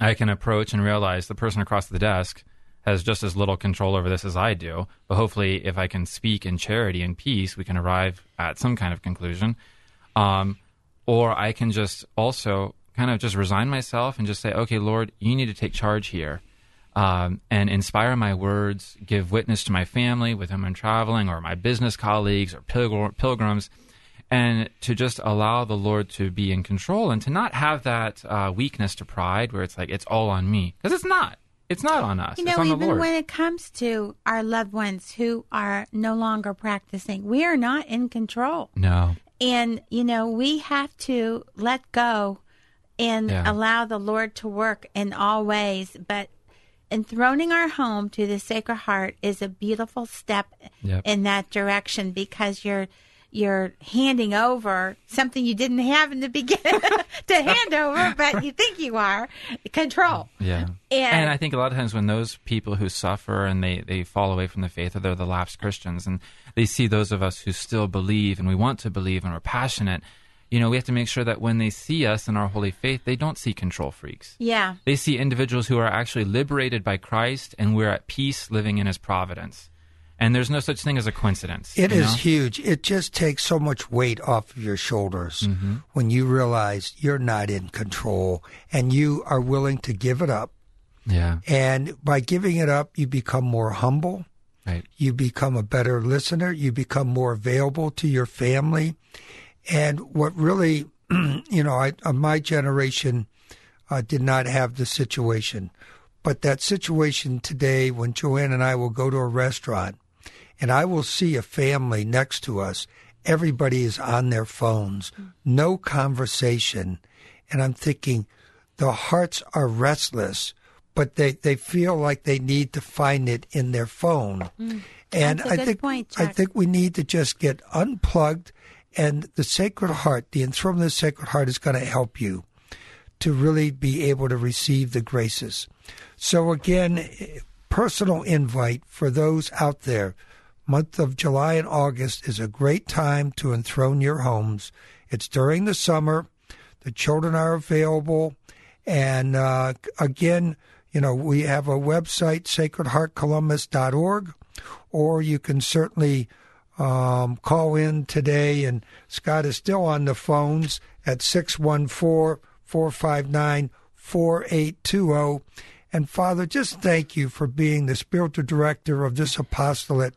I can approach and realize the person across the desk has just as little control over this as I do. But hopefully, if I can speak in charity and peace, we can arrive at some kind of conclusion. Um, or I can just also kind of just resign myself and just say, okay, Lord, you need to take charge here um, and inspire my words, give witness to my family with whom I'm traveling, or my business colleagues, or pilgr- pilgrims, and to just allow the Lord to be in control and to not have that uh, weakness to pride where it's like it's all on me because it's not. It's not on us. You it's know, even when it comes to our loved ones who are no longer practicing, we are not in control. no. And, you know, we have to let go and Yeah. allow the Lord to work in all ways. But enthroning our home to the Sacred Heart is a beautiful step Yep. in that direction because you're you're handing over something you didn't have in the beginning to hand over, but you think you are control. Yeah. And- And, I think a lot of times when those people who suffer and they, they fall away from the faith or they're the lapsed Christians and they see those of us who still believe and we want to believe and we're passionate, you know, we have to make sure that when they see us in our holy faith, they don't see control freaks. Yeah. They see individuals who are actually liberated by Christ and we're at peace living in his providence. And there's no such thing as a coincidence. It is know? huge. It just takes so much weight off of your shoulders Mm-hmm. when you realize you're not in control and you are willing to give it up. Yeah. And by giving it up, you become more humble. Right. You become a better listener. You become more available to your family. And what really, you know, I, uh, my generation uh, did not have the situation. But that situation today, when Joanne and I will go to a restaurant and I will see a family next to us, everybody is on their phones, no conversation. And I'm thinking, the hearts are restless, but they, they feel like they need to find it in their phone. and That's a I think point, I think we need to just get unplugged and the Sacred Heart, the enthronement of the Sacred Heart is going to help you to really be able to receive the graces. So again, eh, personal invite for those out there. Month of July and August is a great time to enthrone your homes. It's during the summer. The children are available. And uh, again, you know, we have a website, sacredheartcolumbus.org, or you can certainly um, call in today. And Scott is still on the phones at 614 459 4820. And Father, just thank you for being the spiritual director of this apostolate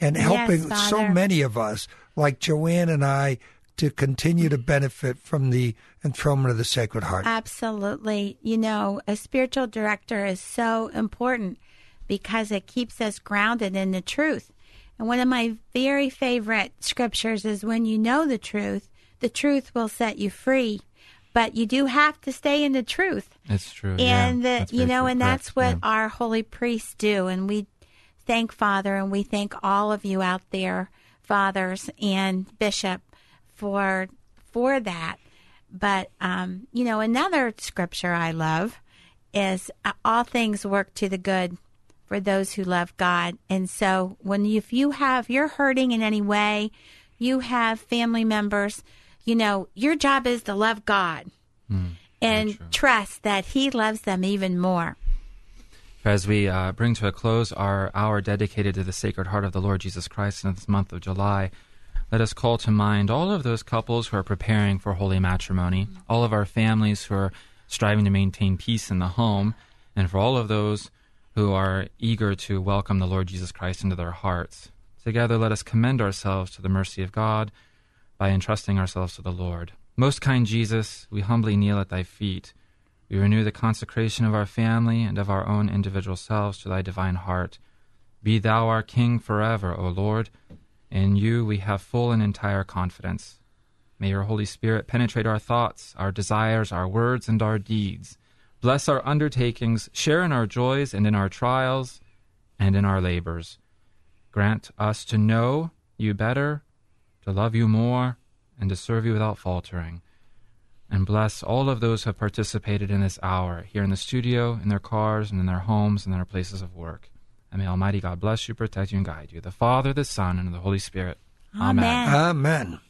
and Yes, helping so many of us, like Joanne and I, to continue to benefit from the enthronement of the Sacred Heart. Absolutely. You know, a spiritual director is so important because it keeps us grounded in the truth. And one of my very favorite scriptures is when you know the truth, the truth will set you free. But you do have to stay in the truth. It's true. and yeah, the, that's you know, true. and Correct. that's what Yeah. our holy priests do. And we thank Father and we thank all of you out there, fathers and bishop, for for that. But um, you know, another scripture I love is all things work to the good for those who love God. And so when you, if you have you're hurting in any way, you have family members, you know, your job is to love God and trust that he loves them even more. As we uh, bring to a close our hour dedicated to the Sacred Heart of the Lord Jesus Christ in this month of July, let us call to mind all of those couples who are preparing for holy matrimony, all of our families who are striving to maintain peace in the home, and for all of those who are eager to welcome the Lord Jesus Christ into their hearts. Together, let us commend ourselves to the mercy of God by entrusting ourselves to the Lord. Most kind Jesus, we humbly kneel at thy feet. We renew the consecration of our family and of our own individual selves to thy divine heart. Be thou our King forever, O Lord. In you we have full and entire confidence. May your Holy Spirit penetrate our thoughts, our desires, our words, and our deeds. Bless our undertakings, share in our joys and in our trials and in our labors. Grant us to know you better, to love you more, and to serve you without faltering. And bless all of those who have participated in this hour here in the studio, in their cars, and in their homes, and in their places of work. And may Almighty God bless you, protect you, and guide you. The Father, the Son, and the Holy Spirit. Amen. Amen.